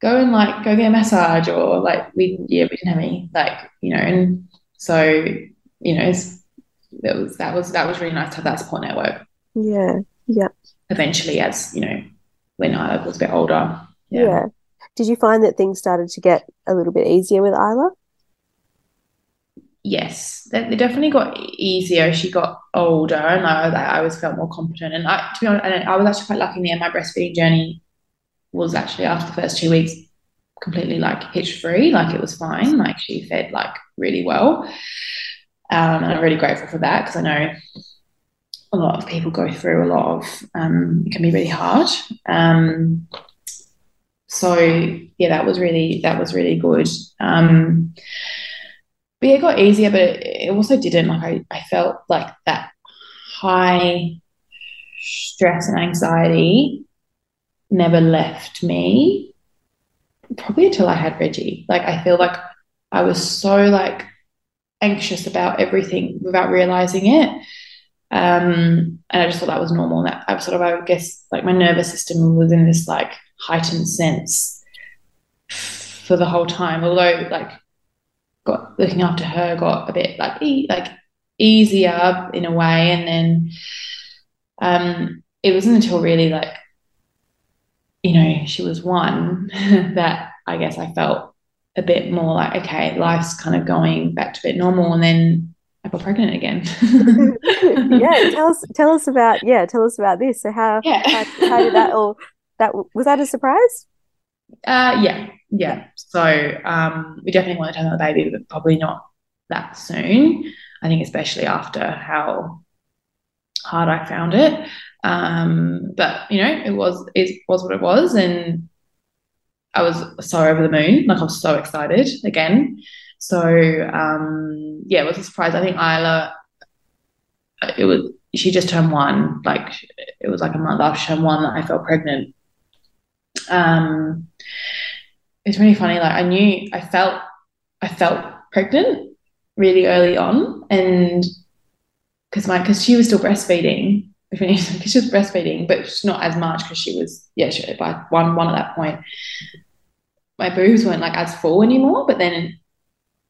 go and like go get a massage, or like we yeah we didn't have any like you know, and so you know that was that was that was really nice to have that support network. Yeah. Yeah. Eventually, as you know, when I was a bit older. Yeah. yeah. Did you find that things started to get a little bit easier with Isla? Yes, they, definitely got easier. She got older, and I, I always felt more competent. And I, to be honest, I was actually quite lucky in the end. My breastfeeding journey was actually after the first two weeks completely like hitch free. Like it was fine. Like she fed like really well. Um, and I'm really grateful for that because I know a lot of people go through a lot of um, it can be really hard um, so yeah that was really that was really good um, but yeah, it got easier but it, it also didn't like I, I felt like that high stress and anxiety never left me probably until I had Reggie like I feel like I was so like anxious about everything without realizing it um, and I just thought that was normal. That I sort of, I guess, like my nervous system was in this like heightened sense for the whole time. Although, like, got looking after her got a bit like e- like easier in a way, and then um, it wasn't until really like you know she was one that I guess I felt a bit more like okay, life's kind of going back to a bit normal, and then I got pregnant again. yeah, tell us tell us about yeah, tell us about this. So how yeah. how, how, did that all that was that a surprise? Uh yeah, yeah. So um we definitely want to have another baby, but probably not that soon. I think especially after how hard I found it. Um, but you know, it was it was what it was, and I was so over the moon. Like I was so excited again. So um, yeah, it was a surprise. I think Isla, it was she just turned one. Like it was like a month after she turned one that I felt pregnant. Um, it's really funny. Like I knew I felt I felt pregnant really early on, and because my because she was still breastfeeding. Because she was breastfeeding, but not as much because she was yeah she, by one one at that point. My boobs weren't like as full anymore, but then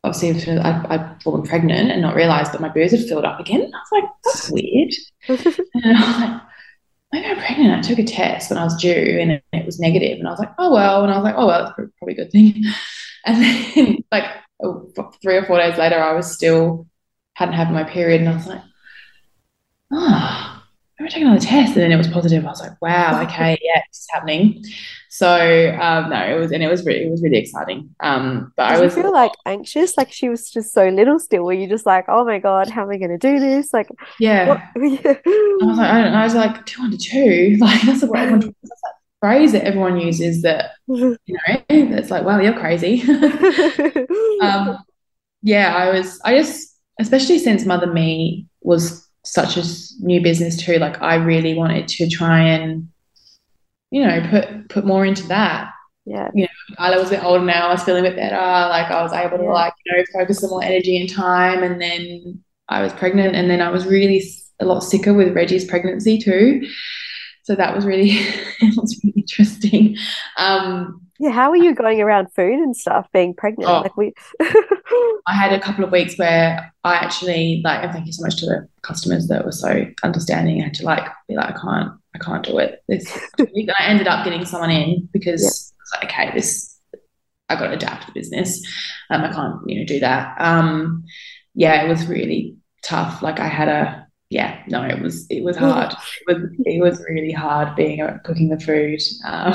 obviously I, I'd fallen pregnant and not realized that my boobs had filled up again. I was like, that's weird. and I was maybe I'm pregnant. I took a test when I was due and it was negative. And I was like, oh, well. And I was like, oh, well, that's probably a good thing. And then like three or four days later, I was still hadn't had my period. And I was like, oh, I'm taking another test, and then it was positive. I was like, wow, okay, yeah, it's happening. So um, no, it was, and it was really, it was really exciting. Um, but Did I was you feel like anxious? Like she was just so little still. Were you just like, oh my God, how am I going to do this? Like, yeah. I was like, I don't know. I was like two under two. Like that's the. That's that phrase that everyone uses. That you know, it's like, wow, you're crazy. um, yeah, I was. I just, especially since Mother Me was such a new business too. Like I really wanted to try and you know, put put more into that. Yeah. You know, I was a bit older now. I was feeling a bit better. Like I was able to Yeah. like you know focus some more energy and time. And then I was pregnant, and then I was really a lot sicker with Reggie's pregnancy too. So that was really it was really interesting. Um, Yeah. How are you going around food and stuff being pregnant? Oh. Like we. I had a couple of weeks where I actually like, and thank you so much to the customers that were so understanding. I had to like be like, I can't, I can't do it this week. I ended up getting someone in because Yeah. I was like, okay, this, I got to adapt the business. Um, I can't, you know, do that. Um, yeah, it was really tough. Like I had a, yeah, no, it was, it was hard. It was, it was really hard being a, cooking the food. Um,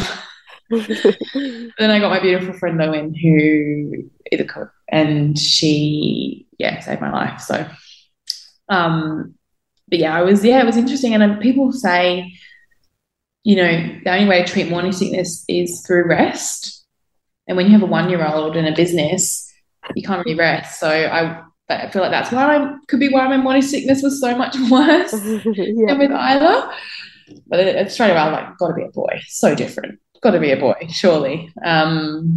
then I got my beautiful friend Lowen, who is a cook, and she, yeah, saved my life. So, um, but yeah, I was, yeah, it was interesting. And um, people say, you know, the only way to treat morning sickness is through rest. And when you have a one-year-old and a business, you can't really rest. So I, I feel like that's why I could be why my morning sickness was so much worse yeah. than with Isla. But it, straight away, like, got to be a boy. So different. Got to be a boy, surely. Um,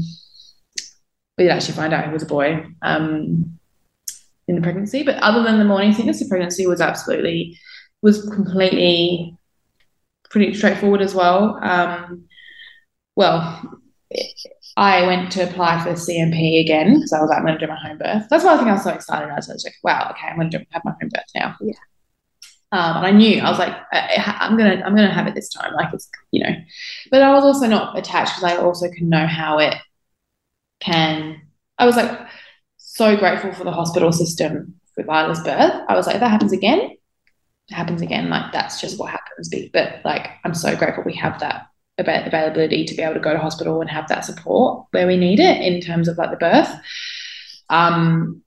we did actually find out he was a boy um, in the pregnancy. But other than the morning sickness, the pregnancy was absolutely, was completely pretty straightforward as well. Um, well, I went to apply for CMP again because I was like, I'm going to do my home birth. That's why I think I was so excited. I was like, wow, okay, I'm going to have my home birth now. Yeah. Um, and I knew I was like, I, I'm gonna, I'm gonna have it this time. Like it's, you know, but I was also not attached because I also can know how it can. I was like so grateful for the hospital system with Isla's birth. I was like, if that happens again, it happens again. Like that's just what happens. But like, I'm so grateful we have that about the availability to be able to go to hospital and have that support where we need it in terms of like the birth. Um,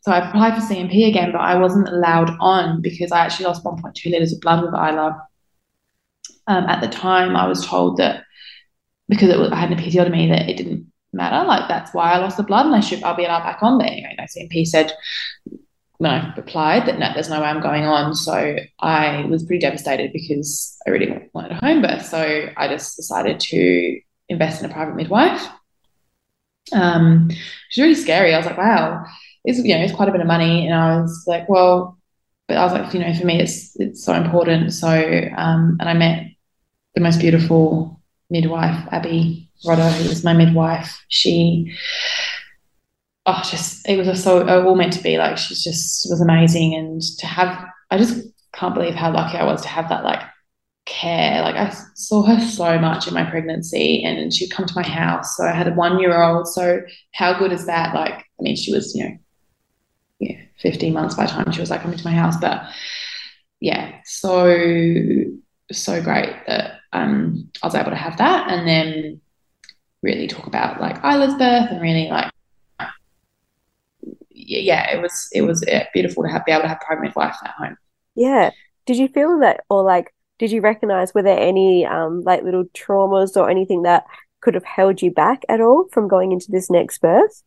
so I applied for CMP again, but I wasn't allowed on because I actually lost 1.2 liters of blood with Isla. Um, at the time, I was told that because was, I had an episiotomy that it didn't matter. Like that's why I lost the blood, and I should I'll be allowed back on. But anyway, no, CMP said when I applied that no, there's no way I'm going on. So I was pretty devastated because I really wanted a home birth. So I just decided to invest in a private midwife. Um, was really scary. I was like, wow, it's you know it's quite a bit of money, and I was like, well, but I was like, you know, for me, it's it's so important. So um, and I met the most beautiful midwife, Abby Rodder, who was my midwife. She oh, just it was so all meant to be. Like she just was amazing, and to have I just can't believe how lucky I was to have that like care. Like I saw her so much in my pregnancy, and she'd come to my house. So I had a one year old. So how good is that? Like I mean, she was you know yeah 15 months by the time she was like coming to my house, but yeah, so so great that um I was able to have that, and then really talk about like Isla's birth and really like yeah, it was it was uh, beautiful to have be able to have private midwife at home. Yeah. Did you feel that, or like, did you recognize were there any um like little traumas or anything that could have held you back at all from going into this next birth?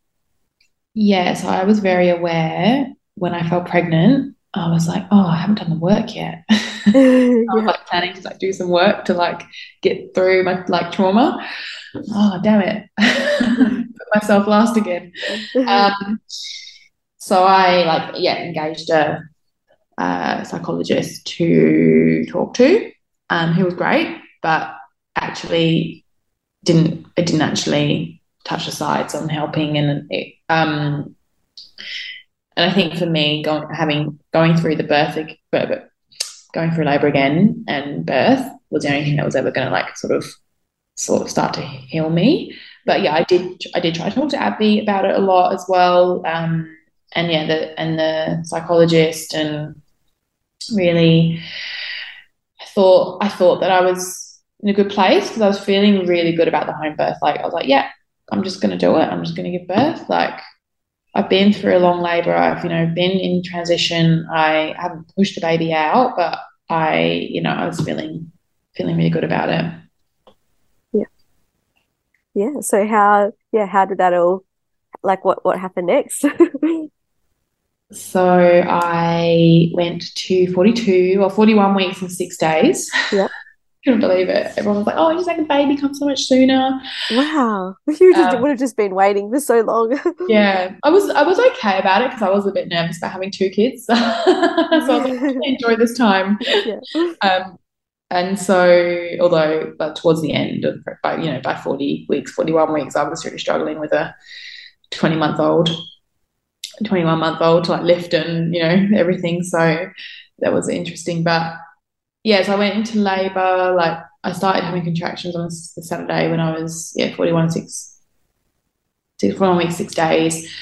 Yeah, so I was very aware when I felt pregnant. I was like, oh, I haven't done the work yet. I was like planning to like do some work to like get through my like trauma. Oh, damn it. Put myself last again. Um, so I like yeah engaged a, a psychologist to talk to, um, who was great, but actually didn't it didn't actually touch the sides on helping. And it, um and I think for me going having going through the birth going through labor again and birth was the only thing that was ever going to like sort of sort of start to heal me. But yeah I did I did try to talk to Abby about it a lot as well. Um and yeah the and the psychologist and really thought I thought that I was in a good place because I was feeling really good about the home birth. Like I was like, yeah, I'm just to do it. I'm just to give birth. Like I've been through a long labor. I've, you know, been in transition. I haven't pushed the baby out, but I, you know, I was feeling, feeling really good about it. Yeah. Yeah. So how, yeah, how did that all, like what, what happened next? so I went to 42 or 41 weeks and six days. Yeah. couldn't believe it. Everyone was like, "Oh, just like a baby come so much sooner." Wow, you just, um, would have just been waiting for so long. yeah, I was I was okay about it because I was a bit nervous about having two kids, so I was like, enjoy this time. Yeah. Um, and so, although but towards the end of by you know by forty weeks, forty one weeks, I was really struggling with a twenty month old, twenty one month old to like lift and you know everything. So that was interesting, but yeah, so I went into labor. Like I started having contractions on a, Saturday when I was yeah 41 six, six 41 weeks six days.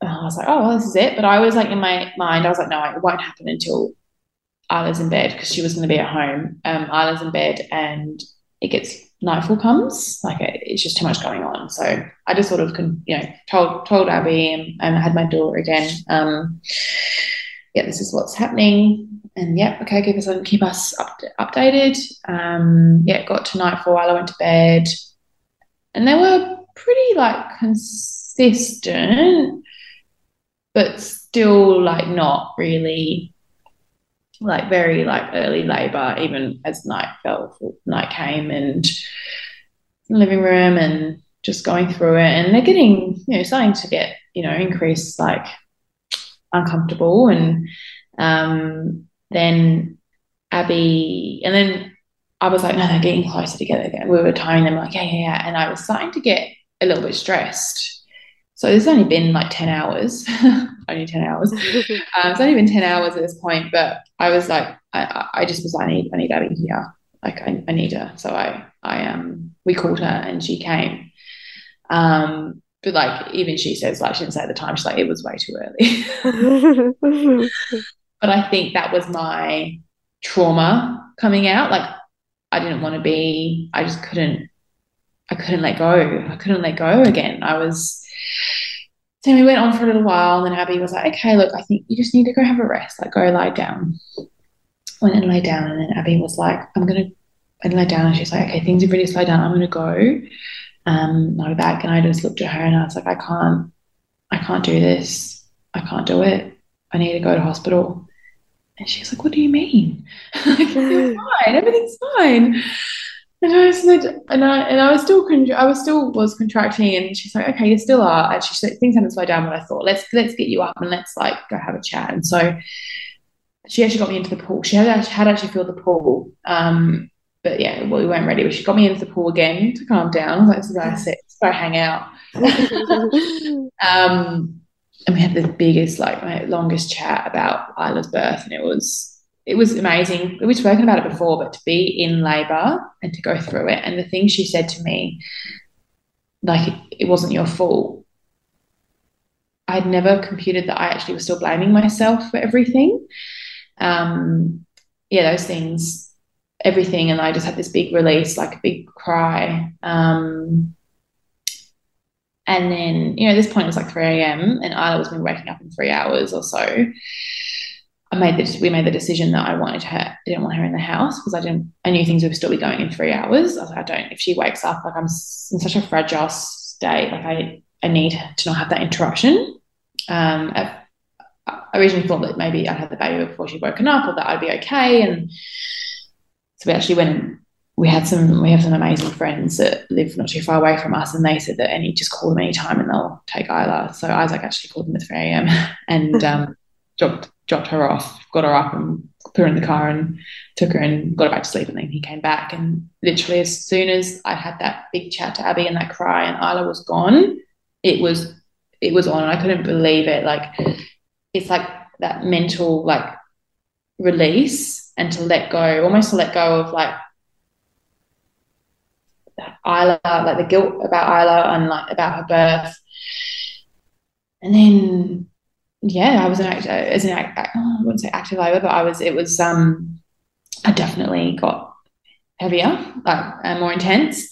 And I was like, oh, well, this is it. But I was like in my mind, I was like, no, it won't happen until Isla's in bed because she was going to be at home. Um, Isla's in bed and it gets nightfall comes. Like it, it's just too much going on. So I just sort of, can you know, told told Abby and, and I had my daughter again. Um, yeah, this is what's happening and yeah, okay, keep us keep us up, updated. Um, yeah, got to nightfall while I went to bed, and they were pretty like consistent, but still like not really like very like early labor. Even as night fell, night came, and living room and just going through it, and they're getting you know starting to get you know increased like uncomfortable and um then Abby, and then I was like, no, they're getting closer together again. We were tying them like, yeah, yeah, yeah. And I was starting to get a little bit stressed. So this has only been like 10 hours, only 10 hours. um, it's only been 10 hours at this point, but I was like, I, I just was like, I need, I need Abby here. Like I, I need her. So I, I, um, we called her and she came. Um, but like even she says like she didn't say at the time she's like it was way too early But I think that was my trauma coming out. Like I didn't want to be, I just couldn't, I couldn't let go. I couldn't let go again. I was, so we went on for a little while, and then Abby was like, okay, look, I think you just need to go have a rest, like go lie down. Went and lay down, and then Abby was like, I'm gonna and lay down, and she's like, okay, things have really slowed down. I'm gonna go. Um, I'll back. And I just looked at her and I was like, I can't, I can't do this. I can't do it. I need to go to hospital. And she's like, What do you mean? You're fine, everything's fine. And I said, and I and I was still I was still was contracting, and she's like, okay, you still are. And she said, things haven't slowed down, but I thought, let's let's get you up and let's like go have a chat. And so she actually got me into the pool. She had actually, had actually filled the pool. Um, but yeah, well, we weren't ready. But she got me into the pool again to calm down. I was like, this is where I sit, this is where I hang out. um, and we had the biggest, like my longest chat about Isla's birth, and it was it was amazing. We've spoken about it before, but to be in labour and to go through it, and the thing she said to me, like it, wasn't your fault. I'd never computed that I actually was still blaming myself for everything. Um, yeah, those things, everything, and I just had this big release, like a big cry. Um, and then, you know, this point it was like 3 a.m. and Isla was been waking up in three hours or so. I made the we made the decision that I wanted her, didn't want her in the house because I didn't, I knew things would still be going in three hours. I was like, I don't, if she wakes up, like I'm in such a fragile state, like I, I need to not have that interruption. Um, I, I originally thought that maybe I'd have the baby before she'd woken up or that I'd be okay. And so we actually went and we had some we have some amazing friends that live not too far away from us and they said that any just call them anytime and they'll take Isla. So Isaac actually called them at 3 a.m. and um, dropped dropped her off, got her up and put her in the car and took her and got her back to sleep and then he came back and literally as soon as I had that big chat to Abby and that cry and Isla was gone, it was it was on I couldn't believe it. Like it's like that mental like release and to let go, almost to let go of like Isla, like the guilt about Isla and like about her birth. And then, yeah, I was an act as an act, I wouldn't say active labor, but I was. It was um, I definitely got heavier, like and more intense.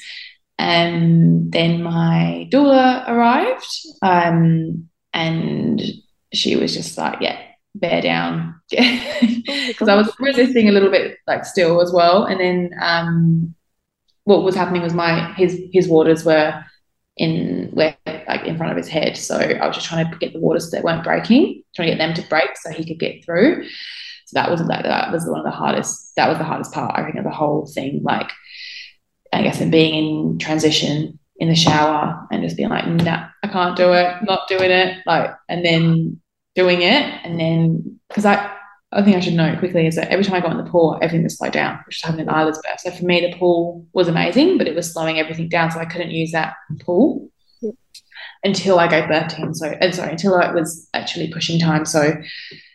And then my doula arrived, um, and she was just like, "Yeah, bear down," because oh I was resisting a little bit, like still as well. And then um, what was happening was my his his waters were in where like in front of his head. So I was just trying to get the waters that weren't breaking, trying to get them to break so he could get through. So that wasn't that that was one of the hardest. That was the hardest part, I think, of the whole thing. Like I guess and being in transition in the shower and just being like, nah, I can't do it, not doing it. Like and then doing it and then because I I think I should note quickly is that every time I got in the pool, everything was slowed down, which an Isla's birth. So for me, the pool was amazing, but it was slowing everything down. So I couldn't use that pool yep. until I gave birth to him. So, and sorry, until it was actually pushing time. So,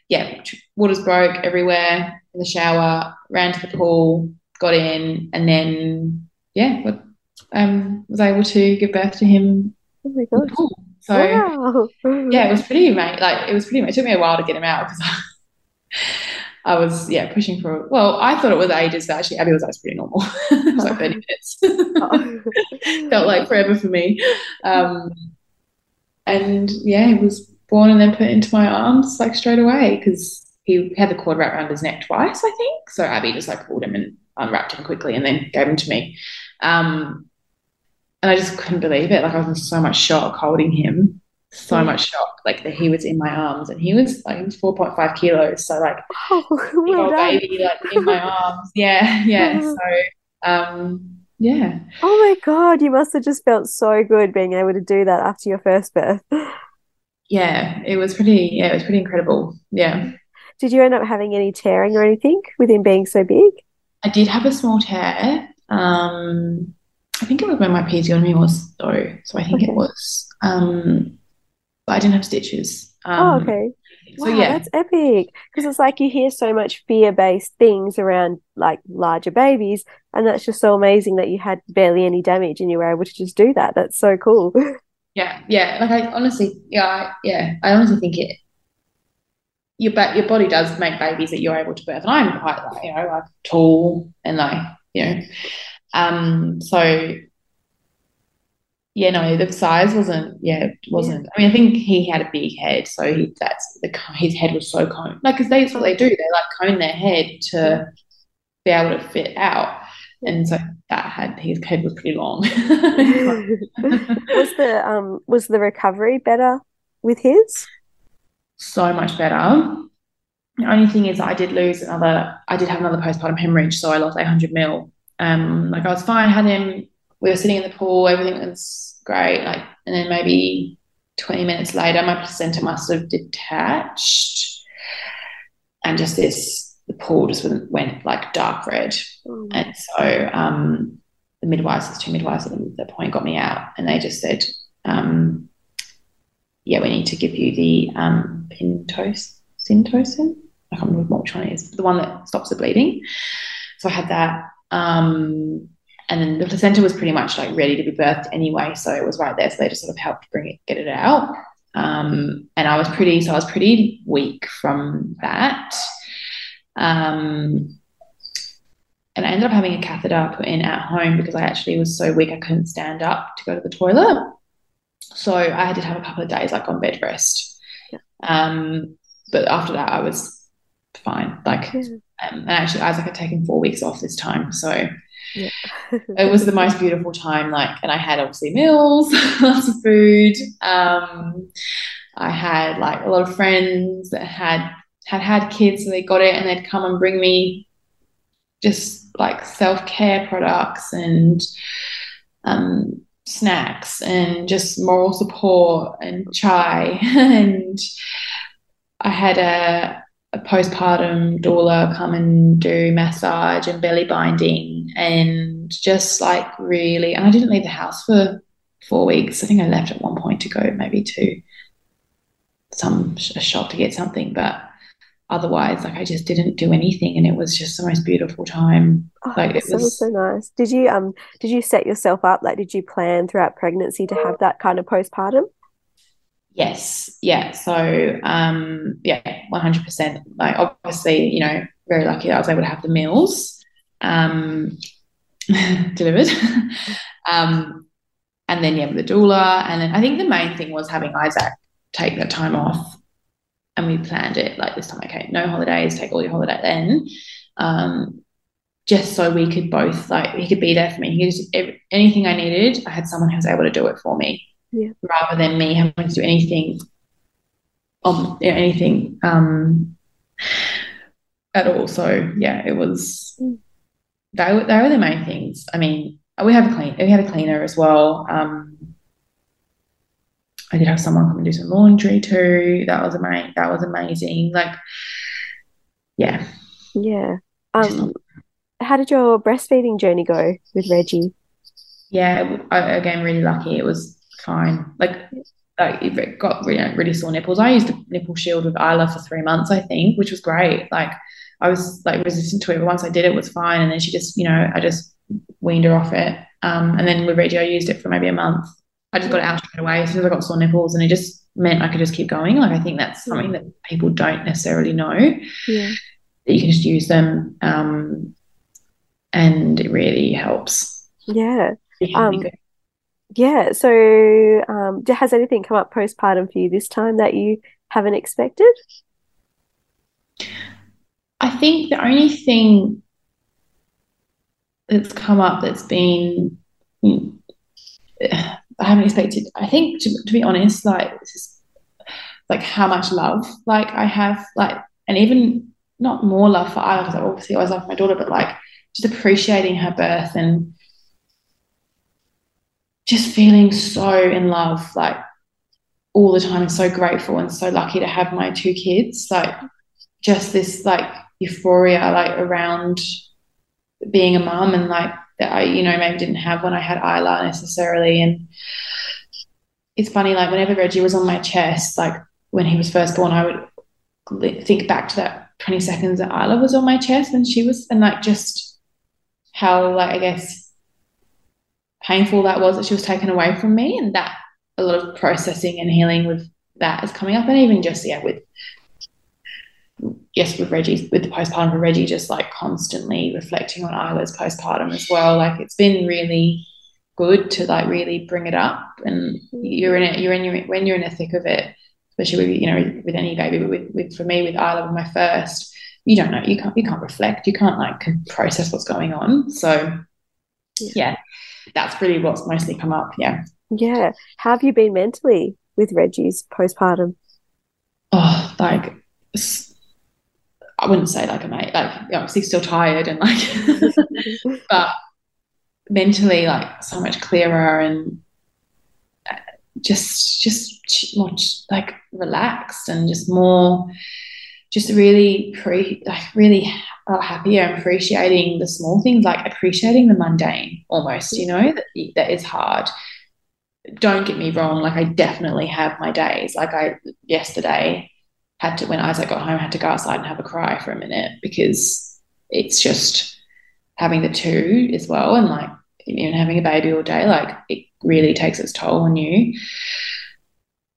yeah, waters broke everywhere in the shower, ran to the pool, got in, and then, yeah, um, was able to give birth to him. Oh my God. So, wow. yeah, it was pretty, mate. Like, it was pretty, it took me a while to get him out because I was yeah pushing for well I thought it was ages but actually Abby was like pretty normal. It was like 30 minutes. Felt like forever for me. Um, and yeah he was born and then put into my arms like straight away because he had the cord wrapped around his neck twice I think. So Abby just like pulled him and unwrapped him quickly and then gave him to me. Um, and I just couldn't believe it. Like I was in so much shock holding him so mm. much shock like that he was in my arms and he was like he was 4.5 kilos so like oh, well baby like in my arms. Yeah yeah so um yeah. Oh my god you must have just felt so good being able to do that after your first birth. Yeah it was pretty yeah it was pretty incredible. Yeah. Did you end up having any tearing or anything with him being so big? I did have a small tear um i think it was when my episiotomy was though so i think okay. it was um but I didn't have stitches. Oh, um, oh, okay. So wow, yeah, that's epic. Because it's like you hear so much fear-based things around like larger babies, and that's just so amazing that you had barely any damage and you were able to just do that. That's so cool. Yeah, yeah. Like I honestly, yeah, I, yeah. I honestly think it. Your ba- your body does make babies that you're able to birth, and I'm quite like you know like tall and like you know, um. So yeah, no, the size wasn't. Yeah, it wasn't. Yeah. I mean, I think he had a big head, so he, that's the his head was so coned. Like, because that's what they do. They like cone their head to be able to fit out, and so that had his head was pretty long. was the um was the recovery better with his? So much better. The only thing is, I did lose another. I did have another postpartum hemorrhage, so I lost 800 mil. Um, like I was fine. Had him we were sitting in the pool, everything was great. Like, and then maybe 20 minutes later, my placenta must have detached, and just this, the pool just went, went like dark red. Mm. And so, um, the midwives, the two midwives at the point got me out, and they just said, um, "Yeah, we need to give you the um, Pintos, Syntocin. I can't remember which one it is, the one that stops the bleeding." So I had that. Um, and then the placenta was pretty much like ready to be birthed anyway, so it was right there. So they just sort of helped bring it, get it out. Um, and I was pretty, so I was pretty weak from that. Um, and I ended up having a catheter put in at home because I actually was so weak I couldn't stand up to go to the toilet. So I had to have a couple of days like on bed rest. Yeah. Um, but after that, I was fine. Like, yeah. um, and actually, Isaac had taken four weeks off this time, so yeah. it was the most beautiful time. Like, and I had obviously meals, lots of food. Um, I had like a lot of friends that had had had kids, so they got it, and they'd come and bring me just like self care products and um, snacks and just moral support and chai and I had a postpartum doula come and do massage and belly binding and just like really and I didn't leave the house for four weeks. I think I left at one point to go maybe to some a shop to get something, but otherwise like I just didn't do anything and it was just the most beautiful time. Oh, like it was so nice. Did you um did you set yourself up like did you plan throughout pregnancy to have that kind of postpartum? Yes, yeah. So, um, yeah, one hundred percent. Like, obviously, you know, very lucky I was able to have the meals um, delivered, um, and then yeah, the doula, and then I think the main thing was having Isaac take that time off, and we planned it like this time. Okay, no holidays, take all your holiday then. Um, just so we could both like he could be there for me. He was anything I needed. I had someone who was able to do it for me Yeah. rather than me having to do anything um anything um at all. So yeah, it was Mm. they were they were the main things. I mean, we have a clean we had a cleaner as well. Um I did have someone come and do some laundry too. That was amazing. That was amazing. Like, yeah, Yeah. Just Um, how did your breastfeeding journey go with Reggie? yeah. I, again, really lucky. It was fine. Like, like it got really, really sore nipples. I used a nipple shield with Isla for three months, I think, which was great. Like, I was like resistant to it, but once I did it, it was fine. And then she just, you know, I just weaned her off it. Um, and then with Reggie, I used it for maybe a month. I just got it out straight away as soon as I got sore nipples, and it just meant I could just keep going. Like, I think that's something that people don't necessarily know. Yeah. that you can just use them um, and it really helps. Yeah. Um. Yeah. So, um, has anything come up postpartum for you this time that you haven't expected? I think the only thing that's come up that's been I haven't expected. I think to, to be honest, like like how much love like I have like and even not more love for Isla because I obviously always love my daughter, but like just appreciating her birth and just feeling so in love like all the time so grateful and so lucky to have my two kids like just this like euphoria like around being a mum and like that I you know maybe didn't have when I had Isla necessarily. And it's funny like whenever Reggie was on my chest like when he was first born I would think back to that 20 seconds that Isla was on my chest and she was and like just how like I guess painful that was that she was taken away from me and that a lot of processing and healing with that is coming up and even just yeah with yes with Reggie with the postpartum for Reggie just like constantly reflecting on Isla's postpartum as well. Like it's been really good to like really bring it up and you're in it you're in your when you're in the thick of it especially with you know with any baby but with, with for me with Isla with my first you don't know you can't you can't reflect you can't like process what's going on. So Yeah. yeah that's really what's mostly come up yeah Yeah. How have you been mentally with Reggie's postpartum? oh, like I wouldn't say like a mate, like obviously still tired and like, but mentally like so much clearer and uh, just just more like relaxed and just more just really pre like really uh, happier appreciating the small things like appreciating the mundane almost you know that that is hard. Don't get me wrong like I definitely have my days. Like I yesterday had to when Isaac got home had to go outside and have a cry for a minute because it's just having the two as well and like even having a baby all day like it really takes its toll on you.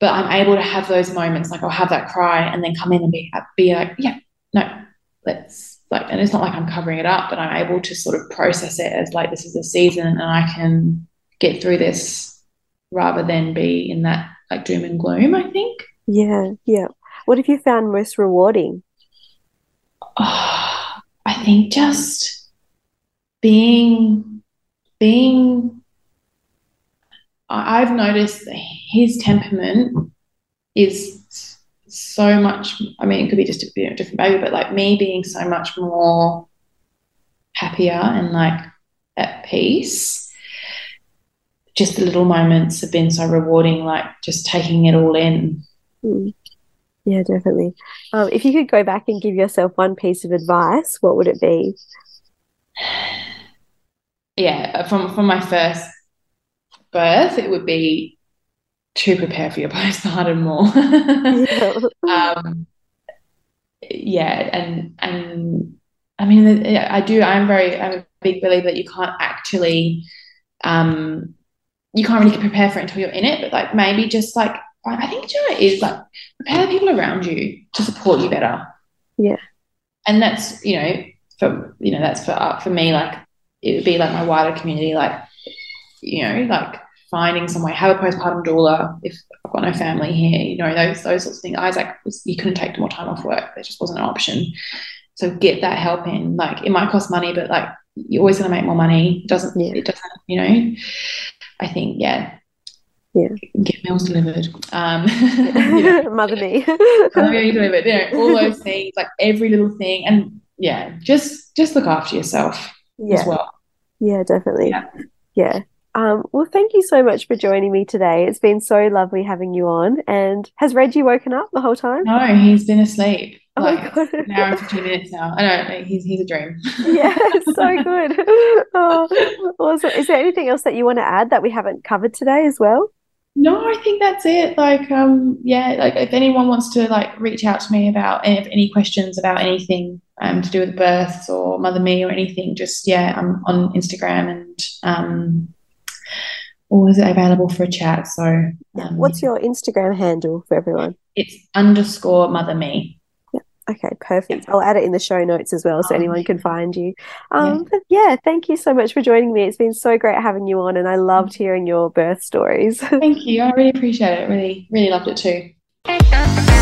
But I'm able to have those moments like I'll have that cry and then come in and be be like yeah no let's like and it's not like I'm covering it up but I'm able to sort of process it as like this is a season and I can get through this rather than be in that like doom and gloom I think Yeah. Yeah. What have you found most rewarding? Oh, I think just being being I've noticed that his temperament is so much I mean it could be just a you know, different baby but like me being so much more happier and like at peace just the little moments have been so rewarding like just taking it all in Mm. Yeah, definitely. Um, if you could go back and give yourself one piece of advice, what would it be? yeah, from from my first birth, it would be to prepare for your postpartum more. Yeah. um, yeah, and and I mean, I do. I'm very. I'm a big believer that you can't actually, um, you can't really prepare for it until you're in it. But like maybe just like I think you know, it is like prepare the people around you to support you better. Yeah. And that's, you know, for you know, that's for uh, for me, like it would be like my wider community, like, you know, like finding somewhere, have a postpartum doula if I've got no family here, you know, those those sorts of things. I was you couldn't take more time off work. There just wasn't an option. So get that help in. Like it might cost money, but like you're always gonna make more money. It doesn't Yeah. it doesn't, you know. I think, yeah. Yeah. Get meals delivered. Um you know, Mother me. have you delivered, you know, all those things, like every little thing. And yeah, just just look after yourself yeah. as well. Yeah, definitely. Yeah. Yeah. Um, well, thank you so much for joining me today. It's been so lovely having you on. And has Reggie woken up the whole time? No, he's been asleep. Oh Like God. an hour and 15 minutes now. I know, he's, he's a dream. Yeah, so good. Oh, awesome. Is there anything else that you want to add that we haven't covered today as well? No, I think that's it. Like, um, yeah, like if anyone wants to like reach out to me about any, any questions about anything um, to do with births or Mother Me or anything, just yeah, I'm on Instagram and um, always available for a chat. So, um, What's your Instagram handle for everyone? it's underscore Mother Me. Okay, perfect. I'll add it in the show notes as well so Oh, anyone can find you. Um, but yeah, thank you so much for joining me. It's been so great having you on, and I loved hearing your birth stories. Thank you. I really appreciate it. Really, really loved it too.